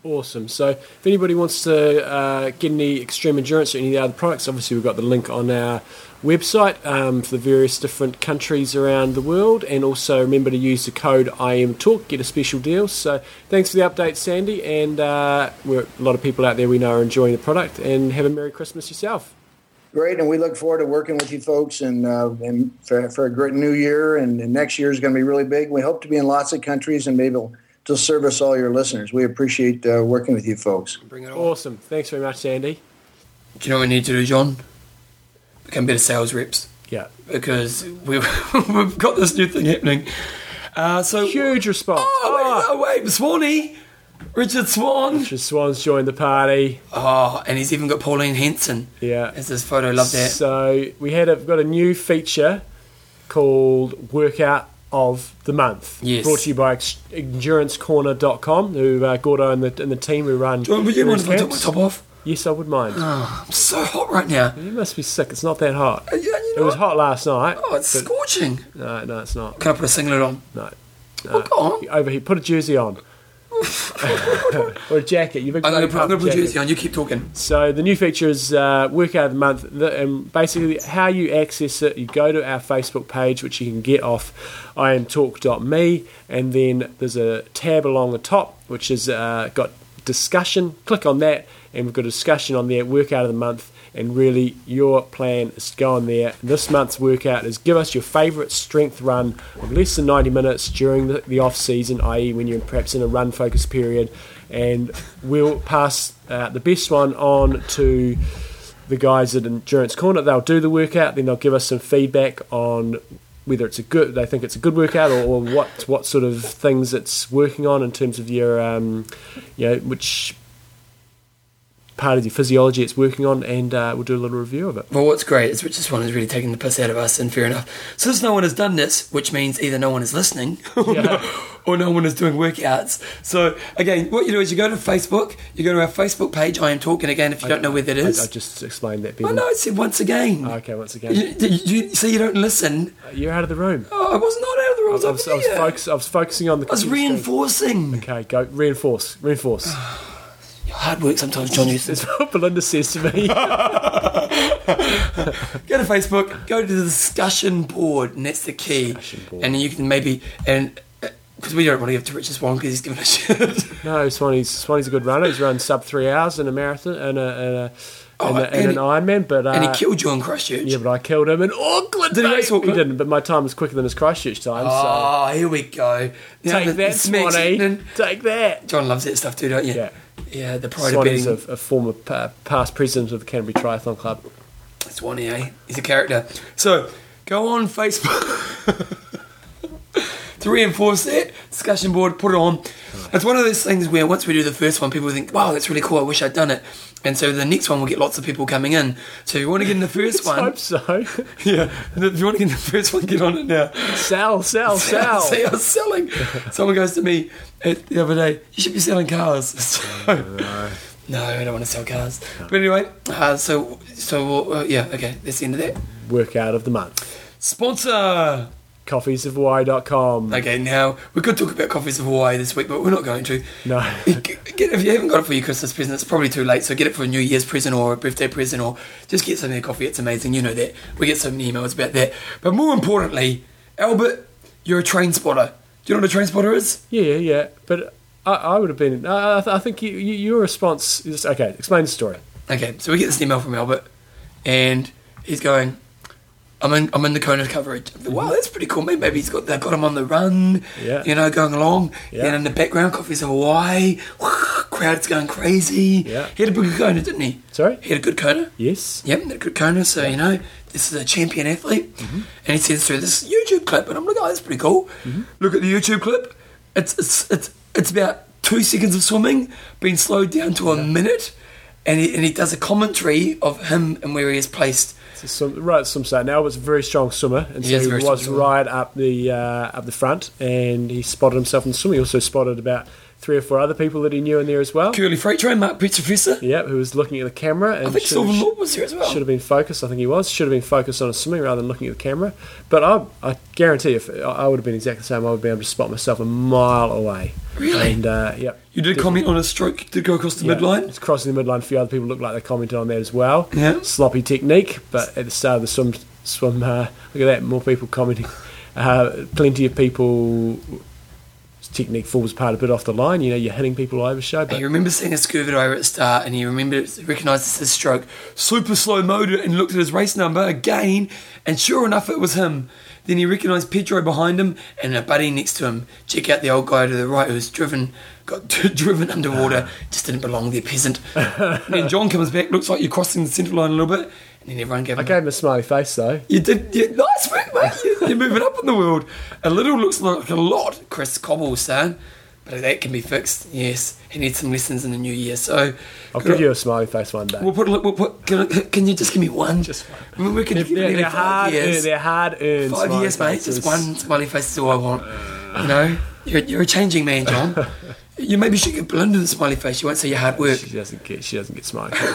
Awesome. So, if anybody wants to uh, get any extreme endurance or any of the other products, obviously we've got the link on our website um, for the various different countries around the world. And also remember to use the code IMTalk, get a special deal. So, thanks for the update, Sandy. And uh, we're, a lot of people out there we know are enjoying the product. And have a Merry Christmas yourself. Great, and we look forward to working with you folks and uh, and for, for, a great new year. And, and next year is going to be really big. We hope to be in lots of countries and maybe to service all your listeners. We appreciate uh, working with you folks. Bring it on. Awesome. Thanks very much, Sandy. Do you know what we need to do, John? Become better sales reps Yeah. because we've, we've got this new thing happening. Uh, so Huge response. Oh, wait, oh, wait, Swanee, Richard Swan. Richard Swan's joined the party. Oh, and he's even got Pauline Hanson Yeah. as his photo. Love that. So we had a, got a new feature called Workout of the Month. Yes. Brought to you by ex- endurancecorner.com, who uh, Gordo and the, and the team who run. John, would you mind if I took my top off? Yes, I would mind. I'm so hot right now. You must be sick. It's not that hot. Uh, yeah, you It was what? hot last night. Oh, it's scorching. no, no, it's not. Can I put a singlet on? No. Oh, go on. Overheat. Put a jersey on. Or a jacket. You've I'm going to put, I'm gonna put a jersey on. You keep talking. So the new feature is uh, Workout of the Month, the, and basically how you access it. You go to our Facebook page, which you can get off imtalk.me, and then there's a tab along the top which has uh, got discussion. Click on that, and we've got a discussion on there. Workout of the Month, and really your plan is to go on there. This month's workout is give us your favourite strength run of less than 90 minutes during the, the off season, i.e., when you're perhaps in a run focus period, and we'll pass uh, the best one on to the guys at Endurance Corner. They'll do the workout, then they'll give us some feedback on whether it's a good, they think it's a good workout, or, or what what sort of things it's working on in terms of your, um, you know, which part of your physiology it's working on, and uh, we'll do a little review of it. Well, what's great is Richard Swan is really taking the piss out of us, and fair enough. Since no one has done this, which means either no one is listening or, Yeah. no, or no one is doing workouts. So, again, what you do is you go to Facebook, you go to our Facebook page, I am talking again, if you don't know where that I, is. I just explained that. I Bevan. know, I said once again. Okay, once again, You, you, you say you don't listen. you're out of the room. Oh, I was not out of the room. I was, I was, I was, focus, I was focusing on the. I was computer screen. reinforcing. Okay, go reinforce, reinforce. Hard work sometimes, John. That's Eustace. what Belinda says to me. Go to Facebook, go to the discussion board, and that's the key. And then you can maybe and. Because we don't want to give to Richard Swan because he's giving a shit. no, Swanee's Swanee's a good runner. He's run sub three hours in a marathon and a and a, Oh, and, a, and, and an Ironman, but uh, and he killed you in Christchurch. yeah, but I killed him in Auckland. Did he race Auckland? He didn't, but my time was quicker than his Christchurch time. Oh, here we go. so Now take that, the Swanee. Take that. John loves that stuff too, don't you? Yeah. Yeah, the pride of a, a former pa- past president of the Canterbury Triathlon Club. betting. Swanee, eh? He's a character. So, go on Facebook. to reinforce that discussion board, put it on. It's one of those things where once we do the first one, people think, wow, that's really cool, I wish I'd done it. And so the next one will get lots of people coming in. So if you want to get in the first Let's one, hope so. yeah, if you want to get in the first one, get on it now. sell, sell, sell. See, I was selling. Someone goes to me the other day, you should be selling cars. So, no, I don't want to sell cars. But anyway, uh, so, so uh, yeah, okay, that's the end of that. Workout of the month. Sponsor! Coffeesofhawaii.com. Okay, now we could talk about Coffees of Hawaii this week, but we're not going to. No. If you haven't got it for your Christmas present, it's probably too late. So get it for a New Year's present or a birthday present, or just get some of their coffee. It's amazing. You know that. We get so many emails about that. But more importantly, Albert, you're a train spotter. Do you know what a train spotter is? Yeah, yeah, but I, I would have been. I, I th- I think you, you, your response is okay. Explain the story. Okay, so we get this email from Albert, and he's going, "I'm in, I'm in the Kona coverage." Wow, that's pretty cool. Maybe, maybe he's got they've got him on the run. Yeah. you know, going along. Yeah. And in the background, coffees of Hawaii. Crowd's going crazy. Yeah. he had a good Kona, didn't he? Sorry. He had a good Kona. Yes. Yep, had a good Kona. So you know, this is a champion athlete, mm-hmm. and he sends through this YouTube clip, and I'm like, "Oh, that's pretty cool." Mm-hmm. Look at the YouTube clip. It's it's it's it's about two seconds of swimming being slowed down to a minute, and he, and he does a commentary of him and where he is placed some, right at some start now, it was a very strong swimmer, and He so he was right up the uh, up the front, and he spotted himself in the swim. He also spotted about three or four other people that he knew in there as well. Curly Freight Train, Mark Petrofessa. Yep, who was looking at the camera and I think should- Sylvan Lord was here as well. should have been focused. I think he was. Should have been focused on a swimming rather than looking at the camera. But I, I guarantee, if I would have been exactly the same, I would be able to spot myself a mile away. Really? And uh, yep. You did comment on a stroke, did go across the Yeah, midline. It's crossing the midline. A few other people looked like they commented on that as well. Yeah. Sloppy technique, but at the start of the swim, swim uh, look at that, more people commenting. Uh, plenty of people. Technique falls apart a bit off the line. You know, you're hitting people over show, but He remembers seeing a scurvy over at the start and he remembered, recognised his stroke. Super slow motor and looked at his race number again, and sure enough, it was him. Then he recognised Pedro behind him and a buddy next to him. Check out the old guy to the right who's driven, got driven underwater, just didn't belong there, peasant. then John comes back, looks like you're crossing the centre line a little bit, and then everyone gave I him gave him a smiley face though. You did, you, nice work, mate. You, you're moving up in the world. A little looks like a lot, Chris Cobble's saying, but that can be fixed. Yes, he needs some lessons in the new year. So I'll give you a smiley face one day. We'll put. We'll put. Can, can you just give me one? Just one. We can They're, give they're, they're hard. years. They're hard earned. five years, mate. Just one smiley face is all I want. You know, you're, you're a changing man, John. you maybe should get Belinda the smiley face. You won't say your hard work. She doesn't get. She doesn't get smiley face.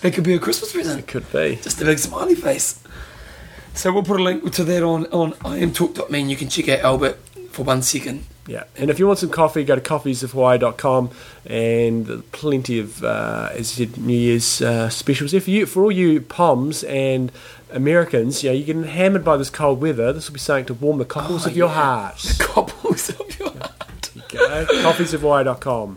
That could be a Christmas present. it could be. just a big smiley face. So we'll put a link to that on on imtalk.me and you can check out Albert for one second. Yeah, and if you want some coffee, go to coffeesofhawaii.com and plenty of, uh, as you said, New Year's uh, specials for you. For all you Poms and Americans, you know, you're getting hammered by this cold weather. This will be something to warm the cockles Oh, of your yeah. heart. Couples of your heart. Okay?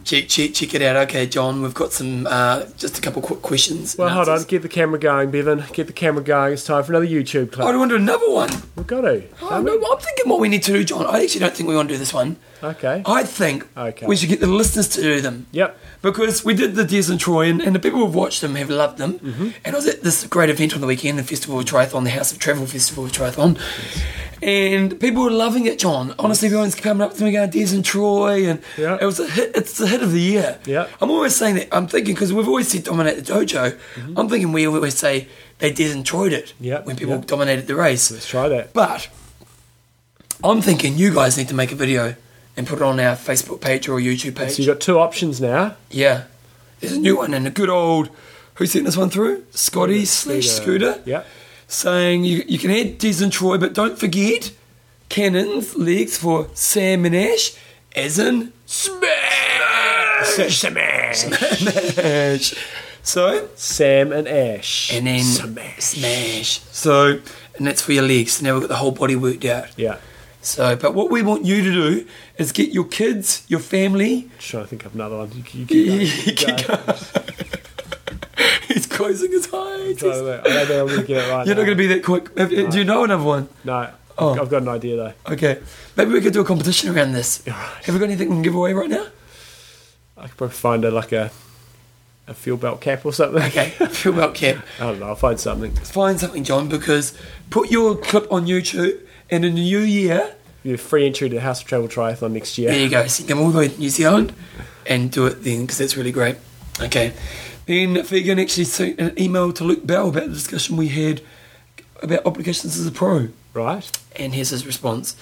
Check, check, check it out. Okay, John, we've got some, uh, just a couple quick questions. Well, hold on. Get the camera going, Bevan. Get the camera going. It's time for another YouTube clip. I clip. want to do another one. We've got to. Oh, no? I'm thinking what we need to do, John. I actually don't think we want to do this one. Okay. I think Okay. we should get the listeners to do them. Yep. Because we did the Des and Troy, and, and the people who've watched them have loved them. Mm-hmm. And I was at this great event on the weekend, the Festival of Triathlon, the House of Travel Festival of Triathlon. And people were loving it, John. Honestly, everyone's coming up to me going, Des and Troy, and Yeah. it was a hit. It's the hit of the year. Yeah. I'm always saying that. I'm thinking because we've always said dominate the dojo. I'm thinking we always say they Des and Troyed it Mm-hmm. Yeah, when people yeah. dominated the race. Let's try that. But I'm thinking you guys need to make a video and put it on our Facebook page or YouTube page. So you've got two options now. Yeah. There's a new one and a good old who sent this one through? Scotty slash Scooter. Yep. Saying you, you can add Des and Troy, but don't forget Cannon's legs for Sam and Ash, as in smash. Smash. Smash. So, Sam and Ash. and then Smash. smash. So, and that's for your legs. Now we've got the whole body worked out. Yeah. So, but what we want you to do is get your kids, your family. Just trying to think of another one. You, you You keep going. keep Go. Closing his eyes. Trying to think. I don't think I'm going to get it right You're now. not going to be that quick. Have you- Do you know another one? No. Oh. I've got an idea though. Okay. Maybe we could do a competition around this. Have we got anything we can give away right now? I could probably find a like a a fuel belt cap or something. Okay. Fill belt cap. I don't know. I'll find something. Find something, John, because put your clip on YouTube and in the new year, You have free entry to the House of Travel Triathlon next year. there you go. So you come all the way to New Zealand and do it then because that's really great. Okay. Then Fegan actually sent an email to Luke Bell about the discussion we had about obligations as a pro. Right. And here's his response.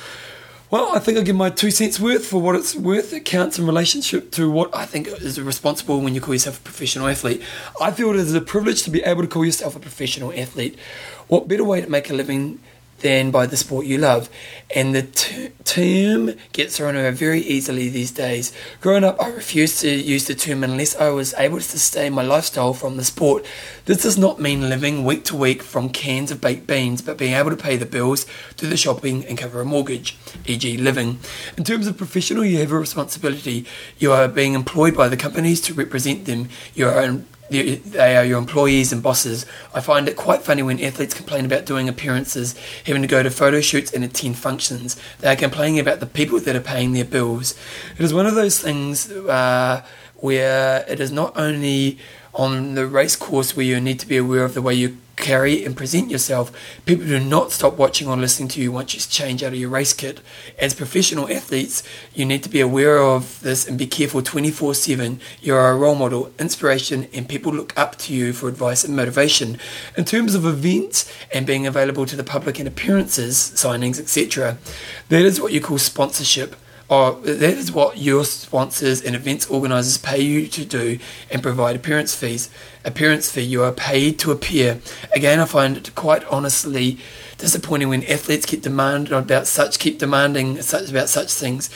Well, I think I'll give my two cents worth for what it's worth. It counts in relationship to what I think is responsible when you call yourself a professional athlete. I feel it is a privilege to be able to call yourself a professional athlete. What better way to make a living than by the sport you love? And the t- term gets thrown around very easily these days. Growing up, I refused to use the term unless I was able to sustain my lifestyle from the sport. This does not mean living week to week from cans of baked beans, but being able to pay the bills, do the shopping, and cover a mortgage, e.g., living. In terms of professional, you have a responsibility. You are being employed by the companies to represent them. You are they are your employees and bosses. I find it quite funny when athletes complain about doing appearances, having to go to photo shoots and attend functions. They are complaining about the people that are paying their bills. It is one of those things uh, where it is not only on the race course where you need to be aware of the way you carry and present yourself. People do not stop watching or listening to you once you change out of your race kit. As professional athletes, you need to be aware of this and be careful 24 7. You're a role model, inspiration, and people look up to you for advice and motivation. In terms of events and being available to the public and appearances, signings, etc., that is what you call sponsorship or that is what your sponsors and events organisers pay you to do and provide appearance fees. Appearance fee, you are paid to appear. Again, I find it quite honestly disappointing when athletes keep demanding about such, keep demanding such about such things,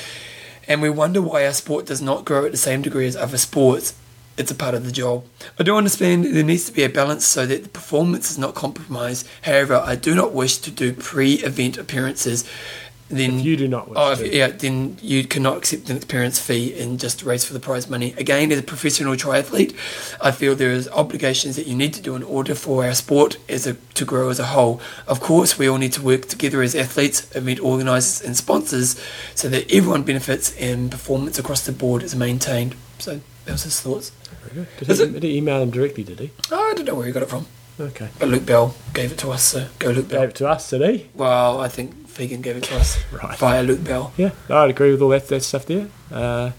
and we wonder why our sport does not grow at the same degree as other sports. It's a part of the job. I do understand there needs to be a balance so that the performance is not compromised. However, I do not wish to do pre-event appearances then If you do not oh, if- yeah, then you cannot accept an experience fee and just race for the prize money. Again, as a professional triathlete, I feel there is obligations that you need to do in order for our sport as a, to grow as a whole. Of course, we all need to work together as athletes, event organisers, and sponsors, so that everyone benefits and performance across the board is maintained. So that was his thoughts. Did he, it- did he email him directly, did he? Oh, I don't know where he got it from, Okay. but Luke Bell gave it to us. So go Luke Bell. Gave it to us, did he? Well, I think Fegan gave it to us Right. via Luke Bell. Yeah, I'd agree with all that, that stuff there. Uh,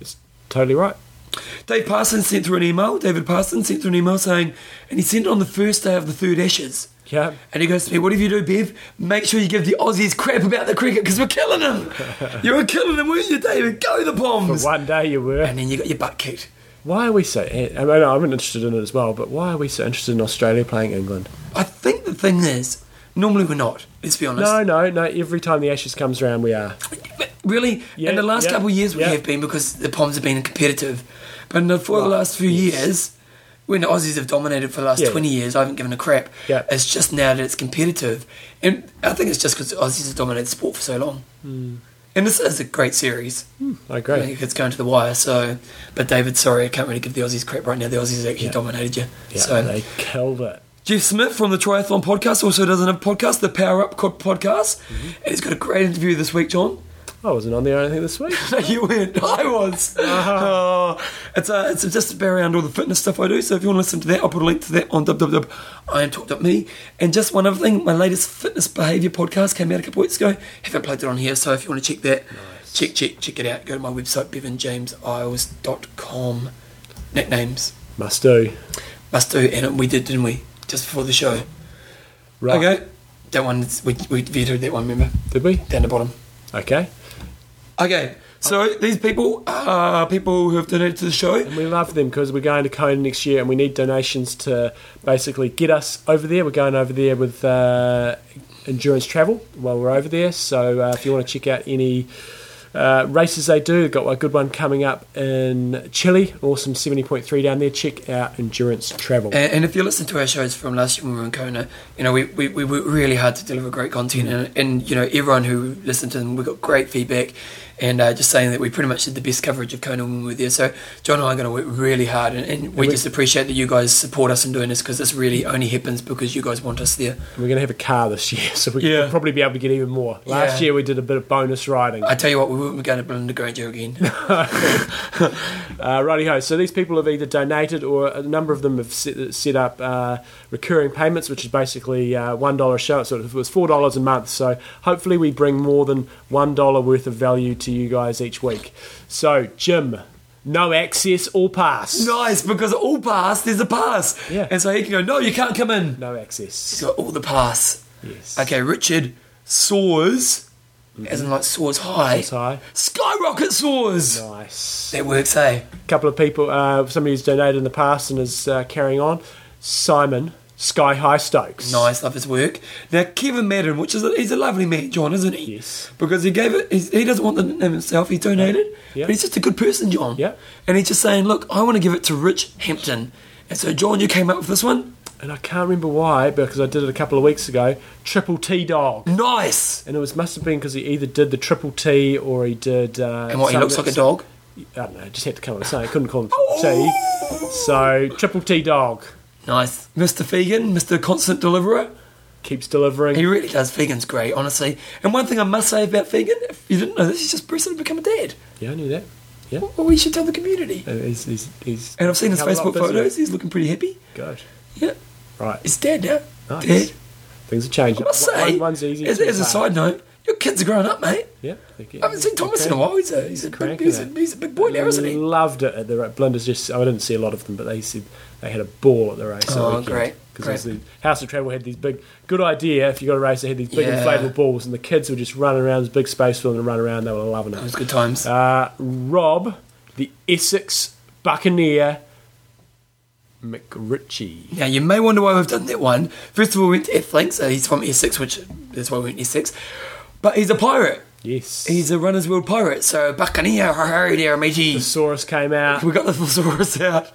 it's totally right. Dave Parsons sent through an email. David Parsons sent through an email saying, and he sent it on the first day of the third Ashes. Yeah. And he goes to me, Whatever you do, Bev, make sure you give the Aussies crap about the cricket because we're killing them. you were killing them, weren't you, David? Go the bombs. For one day you were. And then you got your butt kicked. Why are we so? I mean, I'm interested in it as well, but why are we so interested in Australia playing England? I think the thing is, normally we're not, let's be honest. No, no, no. Every time the Ashes comes around, we are. Really, Yeah, in the last yeah, couple of years we yeah. have been because the Poms have been competitive. But in the, for the last few yes. years, when the Aussies have dominated for the last. 20 years, I haven't given a crap. Yeah. It's just now that it's competitive. And I think it's just because the Aussies have dominated sport for so long. Hmm. And this is a great series. I I agree. think it's going to the wire. So, But David, sorry, I can't really give the Aussies crap right now. The Aussies actually Yeah. dominated you. Yeah, so they killed it. Jeff Smith from the Triathlon Podcast also does another podcast, the Power Up Podcast. Mm-hmm. And he's got a great interview this week, John. I wasn't on there or anything this week. No, you weren't. I was. Oh, it's uh, it's just about around all the fitness stuff I do. So if you want to listen to that, I'll put a link to that on www.imtalk.me. And just one other thing, my latest fitness behaviour podcast came out a couple of weeks ago. Haven't plugged it on here, so if you want to check that, check check check it out. Go to my website bevanjameseyles.com. Nicknames Must do. must do, and we did, didn't we? Just before the show. Right. Okay, that one we we vetoed that one. Remember Did we? down the bottom. Okay. Okay, so these people are people who have donated to the show. And we love them because we're going to Kona next year and we need donations to basically get us over there. We're going over there with uh, endurance travel while we're over there. So uh, if you want to check out any uh, races they do, got a good one coming up in Chile. Awesome 70.3 down there. Check out endurance travel. And, and if you listen to our shows from last year when we were in Kona, you know, we, we, we worked really hard to deliver great content. And, and, you know, everyone who listened to them, we got great feedback. And uh, just saying that we pretty much did the best coverage of Kona when we were there. So John and I are going to work really hard. And, and we we- just appreciate that you guys support us in doing this because this really only happens because you guys want us there. We're going to have a car this year, so we Yeah. will probably be able to get even more. Last Yeah. year we did a bit of bonus riding. I tell you what, we won't going to Belinda Granger again. Uh, righty ho. So these people have either donated or a number of them have set, set up uh, recurring payments, which is basically uh, one dollar a show. So it was four dollars a month. So hopefully we bring more than one dollar worth of value to you guys each week. So Jim, no access, all pass. nice, because all pass, there's a pass. Yeah. And so he can go, no, you can't come in. No access. He's got all the pass. Yes. Okay, Richard soars, as in like soars high. That's high. Skyrocket soars. Nice. That works, eh? A couple of people, uh, somebody who's donated in the past and is uh, carrying on. Simon Sky High Stokes. Nice, love his work. Now Kevin Madden, which is a, he's a lovely man, John, isn't he? Yes. Because he gave it. He's, he doesn't want the name himself. He donated, Yeah. but he's just a good person, John. Yeah. And he's just saying, look, I want to give it to Rich Hampton. And so, John, you came up with this one. And I can't remember why, because I did it a couple of weeks ago. Triple T Dog. Nice. And it was must have been because he either did the triple T or he did. Uh, And what? He looks like a dog. I don't know. Just had to come something. I couldn't call him triple T. So triple T Dog Nice, Mr. Fegan, Mr. Constant Deliverer. keeps delivering. He really does. Fegan's great, honestly. And one thing I must say about Fegan, if you didn't know this, he's just recently become a dad. yeah, I knew that. Yeah. Well, we should tell the community. Uh, He's, he's, he's And I've seen his become a lot Facebook photos. He's looking pretty happy. Good. Yeah. Right. He's dead now. Nice. Dead. Things have changed. I must One- say, one's easy. as, as a side note, your kids are growing up, mate. Yeah. I haven't seen Thomas in a while. He's a, he's a, big, he's, a, he's a big boy now, isn't he? Loved it at the ra- Blunders. Just I didn't see a lot of them, but they said they had a ball at the race. Oh, great, Because the House of Travel had these big, good idea. If you got a race, they had these big Yeah. inflatable balls, and the kids were just running around. This big space for them to run around. They were loving It It was good times. Uh, Rob, the Essex Buccaneer, McRitchie. Now, you may wonder why we've done that one. First of all, we went to F-Link, so he's from Essex, which is why we went to Essex. But he's a pirate. Yes. He's a Runner's World pirate. So, Buccaneer, hurry there, matey. Thesaurus came out. We got the thesaurus out.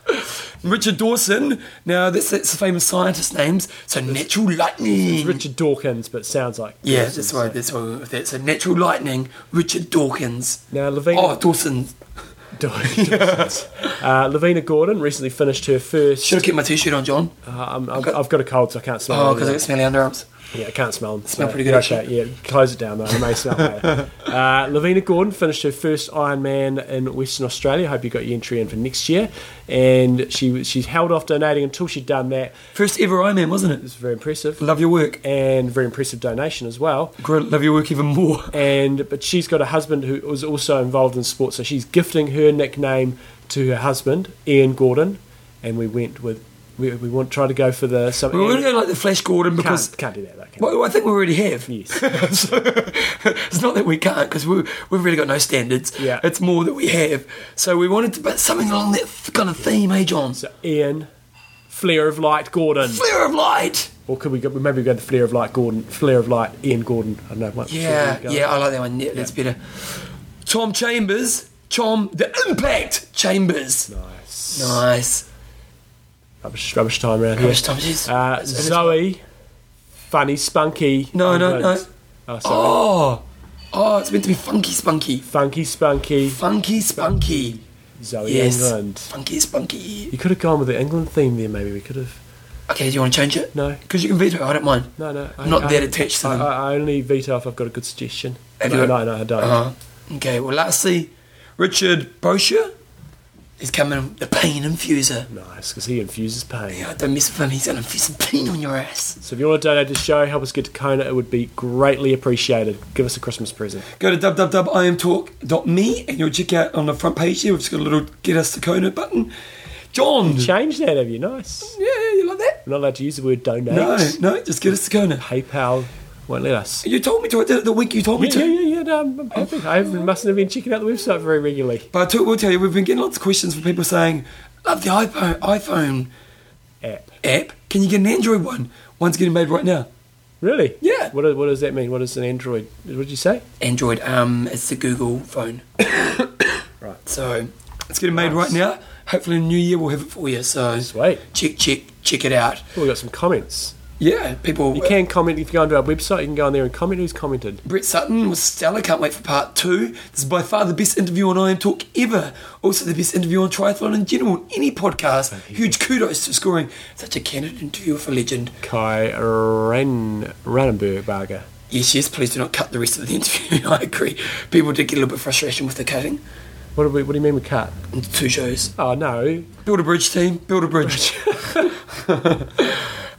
Richard Dawson. Now, that's, that's the famous scientist names. So, natural lightning. Richard Dawkins, but sounds like yeah, Dawson, that's why. so- That's why. we went with that. So, natural lightning. Richard Dawkins. Now, Lavina, Oh, Dawson. Dawkins. uh, Lavina Gordon recently finished her first. Should have kept my t-shirt on, John. Uh, I'm, I've, got, I've got a cold, so I can't smell. Oh, because I got smelly underarms. Yeah, I can't smell them. Smell so pretty good, actually. Yeah, close it down though. It may smell later. Uh, Lavina Gordon finished her first Ironman in Western Australia. Hope you got your entry in for next year. And she she held off donating until she'd done that. First ever Ironman, wasn't It it? was very impressive Love your work. and very impressive donation as well. Great, Love your work even more. And but she's got a husband who was also involved in sports, so she's gifting her nickname to her husband, Ian Gordon. And we went with we, we want to try to go for the some. We were going to go like the Flash Gordon because. can't, can't do that. Can Well, I think we already have. Yes. so, it's not that we can't because we, we've really got no standards. Yeah. It's more that we have. So we wanted to, but something along that kind of theme, eh, John? So Ian, Flare of Light Gordon. Flare of light. Or could we go, maybe go the Flare of Light Gordon, Flare of Light Ian Gordon? I don't know. What Yeah, we yeah, I like that one. Yeah, that's better. Tom Chambers. Tom, the Impact Chambers. Nice. Nice. Rubbish, rubbish time around here. Rubbish jeez. Uh, It's- it's- Zoe, funny, spunky. No, no, no. Oh, sorry. Oh, oh, it's meant to be funky, spunky. Funky, spunky. Funky, spunky. Zoe Yes. England. Funky, spunky. You could have gone with the England theme there. Maybe we could have. Okay, do you want to change it? No. Because you can veto it, I don't mind. No, no. I, I'm not I, that attached to them. I, I only veto if I've got a good suggestion. Have no, you? no, no, I don't. Uh-huh. Okay, well, lastly, Richard Bosher. He's coming, the pain infuser. Nice, because he infuses pain. Yeah, don't mess with him, he's going to infuse some pain on your ass. So if you want to donate to the show, help us get to Kona, it would be greatly appreciated. Give us a Christmas present. Go to www.imtalk.me and you'll check out on the front page here, we've just got a little get us to Kona button. John! Change that, have you? Nice. Yeah, you like that? We're not allowed to use the word donate. No, no, just get us to Kona. PayPal won't let us. You told me to, I did it the week you told me Yeah, to. yeah, yeah, yeah. No, I'm, I'm. I mustn't have been checking out the website very regularly. But I took, we'll tell you, we've been getting lots of questions from people saying, love the iPhone, iPhone App. app. Can you get an Android one? One's getting made right now. Really? Yeah. What, what does that mean? What is an Android? What did you say? Android, um, it's the Google phone. Right. So it's getting made right now. Hopefully in the new year we'll have it for you. So Sweet. check, check, check it out. Oh, we got some comments. Yeah, people. You can comment if you go onto our website. You can go on there and comment who's commented. Brett Sutton was stellar. Can't wait for part two. This is by far the best interview on IMTalk ever. Also, the best interview on triathlon in general, on any podcast. Huge kudos to scoring such a candid interview with a legend. Kai Ran Rannenberg Barger. Yes, yes, please do not cut the rest of the interview. I agree. People did get a little bit frustration with the cutting. What do, we, what do you mean we cut? Two shows. Oh no, Build a bridge, team. Build a bridge.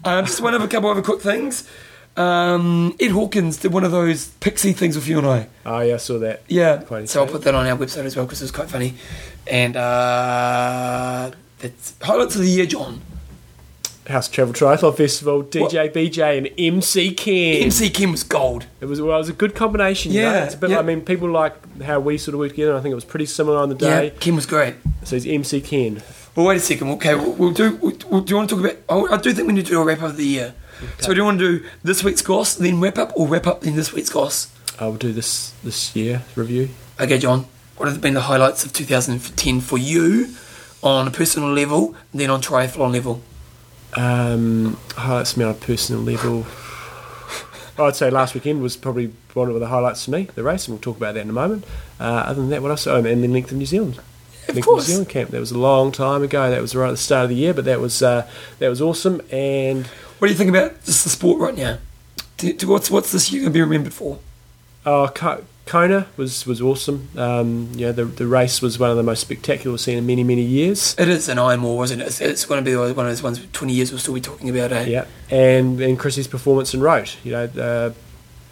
um, just one of a couple of other quick things. Um, Ed Hawkins did one of those pixie things with you and I. Oh yeah, I saw that. Yeah, Quite so I'll put that on our website as well because it was quite funny. And uh, that's highlights of the year, John. House Travel Triathlon Festival, DJ BJ and MC Ken. MC Kim was gold. It was well, it was a good combination. Yeah, It's a bit, yeah. I mean, people like how we sort of worked together. I think it was pretty similar on the day. Yeah. Kim was great. So he's MC Ken. Well, wait a second. Okay, we'll, we'll do. We'll, we'll- do you want to talk about? Oh, I do think we need to do a wrap up of the year. So, do you want to do this week's goss, then wrap up, or wrap up then this week's goss? I will do this this year review. Okay, John. What have been the highlights of 2010 for you on a personal level, and then on triathlon level? Um, highlights for me on a personal level. I'd say last weekend was probably one of the highlights for me, the race, and we'll talk about that in a moment. Uh, other than that, what else? Oh, and the Length of New Zealand. Of course. New Zealand camp. That was a long time ago. That was right at the start of the year, but that was uh, that was awesome. And What do you think about just the sport right now? Do, do- what's what's this year going to be remembered for? oh, Kai, Kona was was awesome. Um, know, the the race was one of the most spectacular seen in many many years. It is an Iron War, wasn't it? It's, it's going to be one of those ones. Twenty years we'll still be talking about. Eh? Yeah, and and Chrissie's performance in Roth. You know, uh,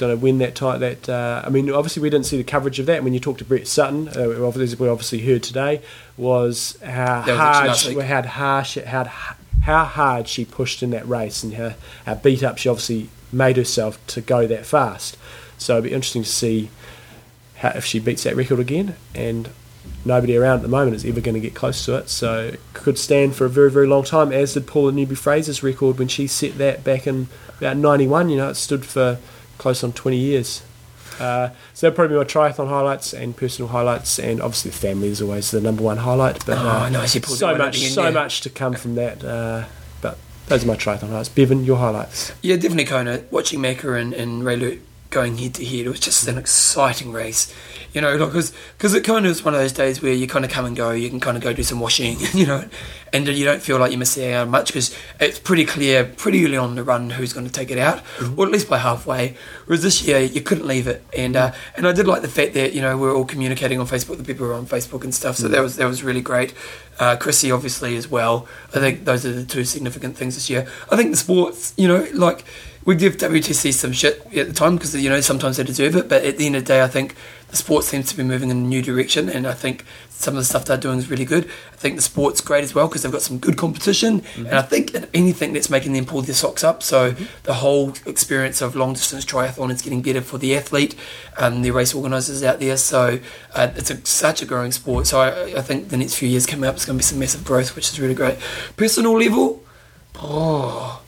don't know when that time that. Uh, I mean, obviously we didn't see the coverage of that. When you talked to Brett Sutton, uh, obviously we obviously heard today was how was hard, she, how hard, she, how how hard she pushed in that race and how, how beat up she obviously made herself to go that fast. So it'd be interesting to see how, if she beats that record again. And nobody around at the moment is ever going to get close to it. So it could stand for a very, very long time, as did Paula Newby Fraser's record when she set that back in about 91. You know, it stood for close on 20 years. Uh, so that'd probably be my triathlon highlights and personal highlights, and obviously the family is always the number one highlight. But Oh, uh, nice, you so that much, so yeah. much to come from that. Uh, but those are my triathlon highlights. Bevan, your highlights? Yeah, definitely Kona. Watching Macca and, and Raelert going head to head, it was just an exciting race. You know, because because it kind of is one of those days where you kind of come and go. You can kind of go do some washing, you know, and you don't feel like you're missing out much because it's pretty clear pretty early on the run who's going to take it out, or at least by halfway. Whereas this year you couldn't leave it, and uh, and I did like the fact that you know we're all communicating on Facebook. The people were on Facebook and stuff, so that was that was really great. Uh, Chrissie obviously as well. I think those are the two significant things this year. I think the sports, you know, like we give WTC some shit at the time because you know sometimes they deserve it, but at the end of the day, I think the sport seems to be moving in a new direction, and I think some of the stuff they're doing is really good. I think the sport's great as well because they've got some good competition, mm-hmm. and I think anything that's making them pull their socks up. So mm-hmm. the whole experience of long distance triathlon is getting better for the athlete and the race organisers out there. So uh, it's a, such a growing sport. So I, I think the next few years coming up, is going to be some massive growth, which is really great. Personal level, oh.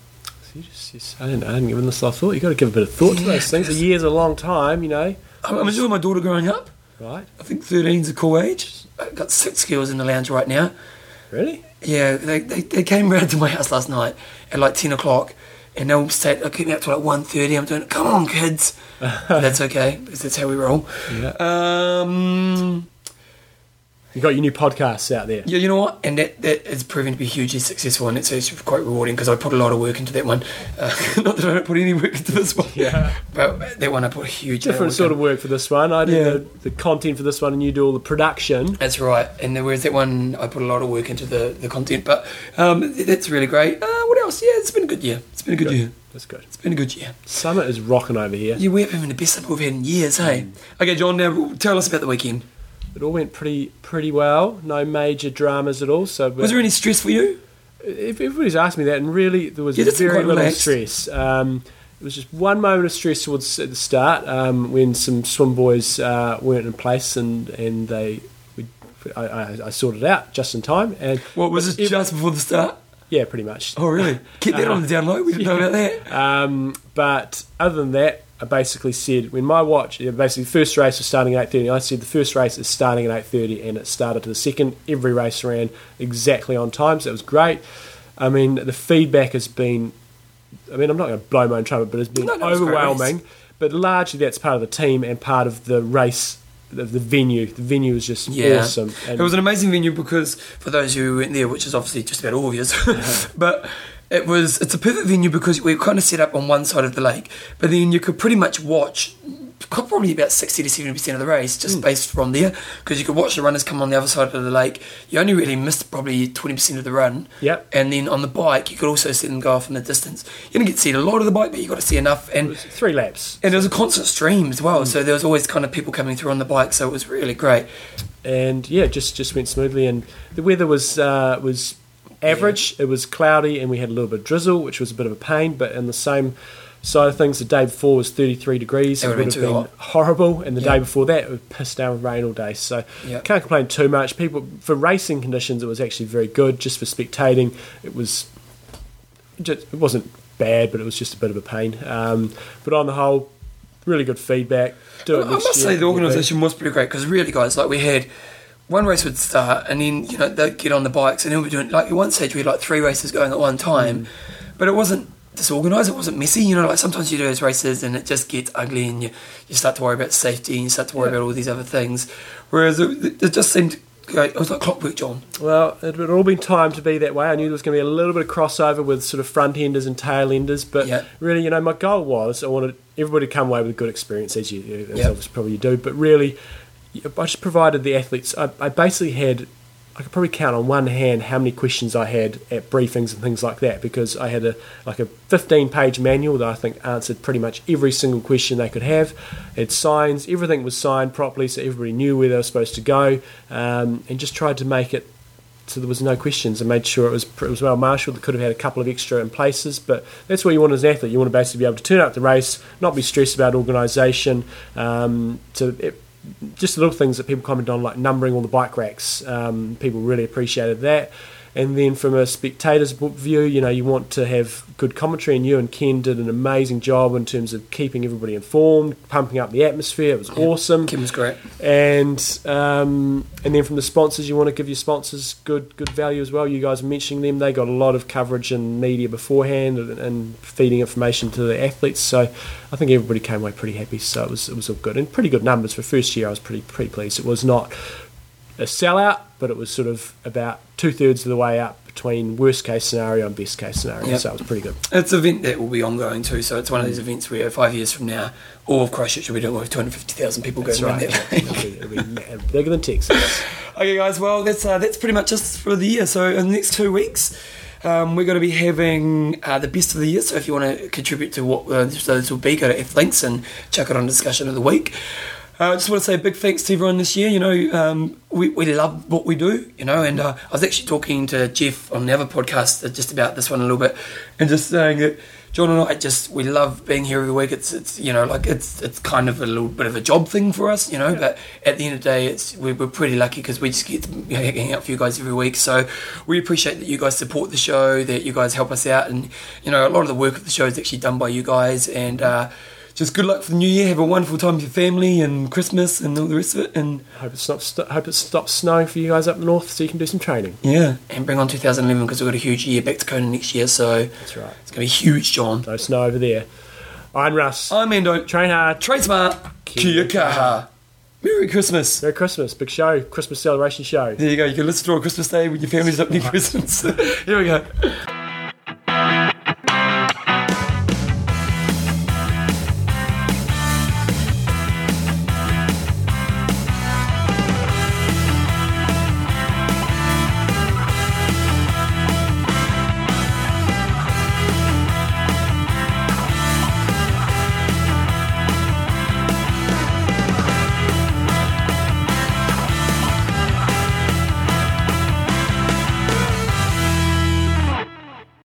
You just, just- I, didn't, I hadn't given this a thought. You've got to give a bit of thought to those things. A year's a long time, you know. I'm I'm enjoying my daughter growing up. Right? I think 13's a cool age. I've got six girls in the lounge right now. Really? Yeah, they, they, they came round to my house last night at like 10 o'clock and they'll stay, they'll keep me up to like 1.30. I'm doing, come on, kids. That's okay because that's how we roll. Yeah. Um, You got your new podcasts out there. yeah, you know what? And that, that is proving to be hugely successful and it's actually quite rewarding because I put a lot of work into that one. Uh, not that I don't put any work into this one. Yeah. But that one I put a huge Different sort in. of work for this one. I do Yeah. the, the content for this one, and you do all the production. That's right. And there was that one, I put a lot of work into the, the content, but um, that's really great. Uh, what else? Yeah, it's been a good year. It's been a good, Good. year. That's good. It's been a good year. Summer is rocking over here. Yeah, we're having the best summer we've had in years, hey? Okay, John, now tell us about the weekend. It all went pretty pretty well. No major dramas at all. So Was there any stress for you? if everybody's asked me that, and really there was Yeah, very little relaxed. stress. Um, it was just one moment of stress towards at the start um, when some swim boys uh, weren't in place, and and they. We, I, I, I sorted it out just in time, and What, was it If- just before the start? yeah, pretty much. Oh, really? Keep that on the down low. We didn't know about that. Um, but other than that, I basically said when my watch, yeah, basically the first race was starting at eight thirty. I said the first race is starting at eight thirty, and it started to the second. Every race ran exactly on time, so it was great. I mean, the feedback has been. I mean, I'm not going to blow my own trumpet, but it's been No, no, it's a great overwhelming. But largely, that's part of the team and part of the race, the, the venue. The venue was just Yeah. awesome. And It was an amazing venue because for those who weren't there, which is obviously just about all of you, but it was it's a perfect venue because we were kind of set up on one side of the lake, but then you could pretty much watch probably about 60 to 70 percent of the race just based from there because you could watch the runners come on the other side of the lake you only really missed probably 20 percent of the run Yep. and then on the bike you could also see them go off in the distance you didn't get to see a lot of the bike but you got to see enough and three laps. and there was a constant stream as well so there was always kind of people coming through on the bike so it was really great and yeah, just just went smoothly. And the weather was uh, was average. It was cloudy, and we had a little bit of drizzle, which was a bit of a pain. But in the same side of things, the day before was 33 degrees. It would've been been horrible. And the Yeah. day before that, it was pissed down with rain all day. So Yeah. can't complain too much. People for racing conditions, it was actually very good. Just for spectating, it was just, it wasn't bad, but it was just a bit of a pain. Um, but on the whole, really good feedback. Do it I next must year. say the organisation was pretty great because really, guys, like we had one race would start and then you know they'd get on the bikes and then we're doing like at one stage we had like three races going at one time, mm. but it wasn't disorganised. It wasn't messy. You know, like sometimes you do those races and it just gets ugly and you you start to worry about safety and you start to worry Yeah. about all these other things. Whereas it, it just seemed It was like clockwork, John. Well, it had all been timed to be that way. I knew there was going to be a little bit of crossover with sort of front enders and tail enders, but Yeah. really, you know, my goal was I wanted everybody to come away with a good experience, as you, as probably you do. But really, I just provided the athletes. I, I basically had. I could probably count on one hand how many questions I had at briefings and things like that because I had a like a 15 page manual that I think answered pretty much every single question they could have. It signs, everything was signed properly so everybody knew where they were supposed to go um, and just tried to make it so there was no questions and made sure it was it was well marshalled. They could have had a couple of extra in places, but that's what you want as an athlete. You want to basically be able to turn up the race, not be stressed about organisation. Um, to it, just little things that people comment on, like numbering all the bike racks. Um, people really appreciated that. And then from a spectator's view, you know, you want to have good commentary, and you and Ken did an amazing job in terms of keeping everybody informed, pumping up the atmosphere. It was awesome Kim was great. and um, and then from the sponsors, you want to give your sponsors good good value as well. You guys are mentioning them; they got a lot of coverage and media beforehand, and, and feeding information to the athletes. So I think everybody came away pretty happy. So it was it was all good and pretty good numbers for first year. I was pretty pretty pleased. It was not a sellout, but it was sort of about two thirds of the way up between worst case scenario and best case scenario. Yep. So it was pretty good. It's an event that will be ongoing too, so it's one of these events where five years from now, all of Christchurch will be doing with 250,000 people That's going right. that it'll, be, it'll be bigger than Texas. Okay, guys. Well, that's uh, that's pretty much us for the year. So in the next two weeks, um, we're going to be having uh, the best of the year. So if you want to contribute to what uh, those will be, go to F Links and chuck it on discussion of the week. Uh, I just want to say a big thanks to everyone this year. You know, um, we, we love what we do, you know, and uh, I was actually talking to Jeff on the other podcast uh, just about this one a little bit and just saying that John and I just, we love being here every week. It's, it's you know, like it's it's kind of a little bit of a job thing for us, you know, but at the end of the day, it's we're, we're pretty lucky because we just get to you know, hang out for you guys every week. So we appreciate that you guys support the show, that you guys help us out, and, you know, a lot of the work of the show is actually done by you guys, and, uh, just good luck for the new year. Have a wonderful time with your family and Christmas and all the rest of it. And Hope it stops. St- hope it stops snowing for you guys up north, so you can do some training. yeah, and bring on 2011 because we've got a huge year back to Kona next year. So That's right. it's going to be huge, John. No snow over there. I'm Russ. I'm Endo. Train hard. Train smart. Kia kaha. Merry Christmas. Merry Christmas. Big show. Christmas celebration show. There you go. You can listen to it on Christmas Day when your family's opening presents. Here we go.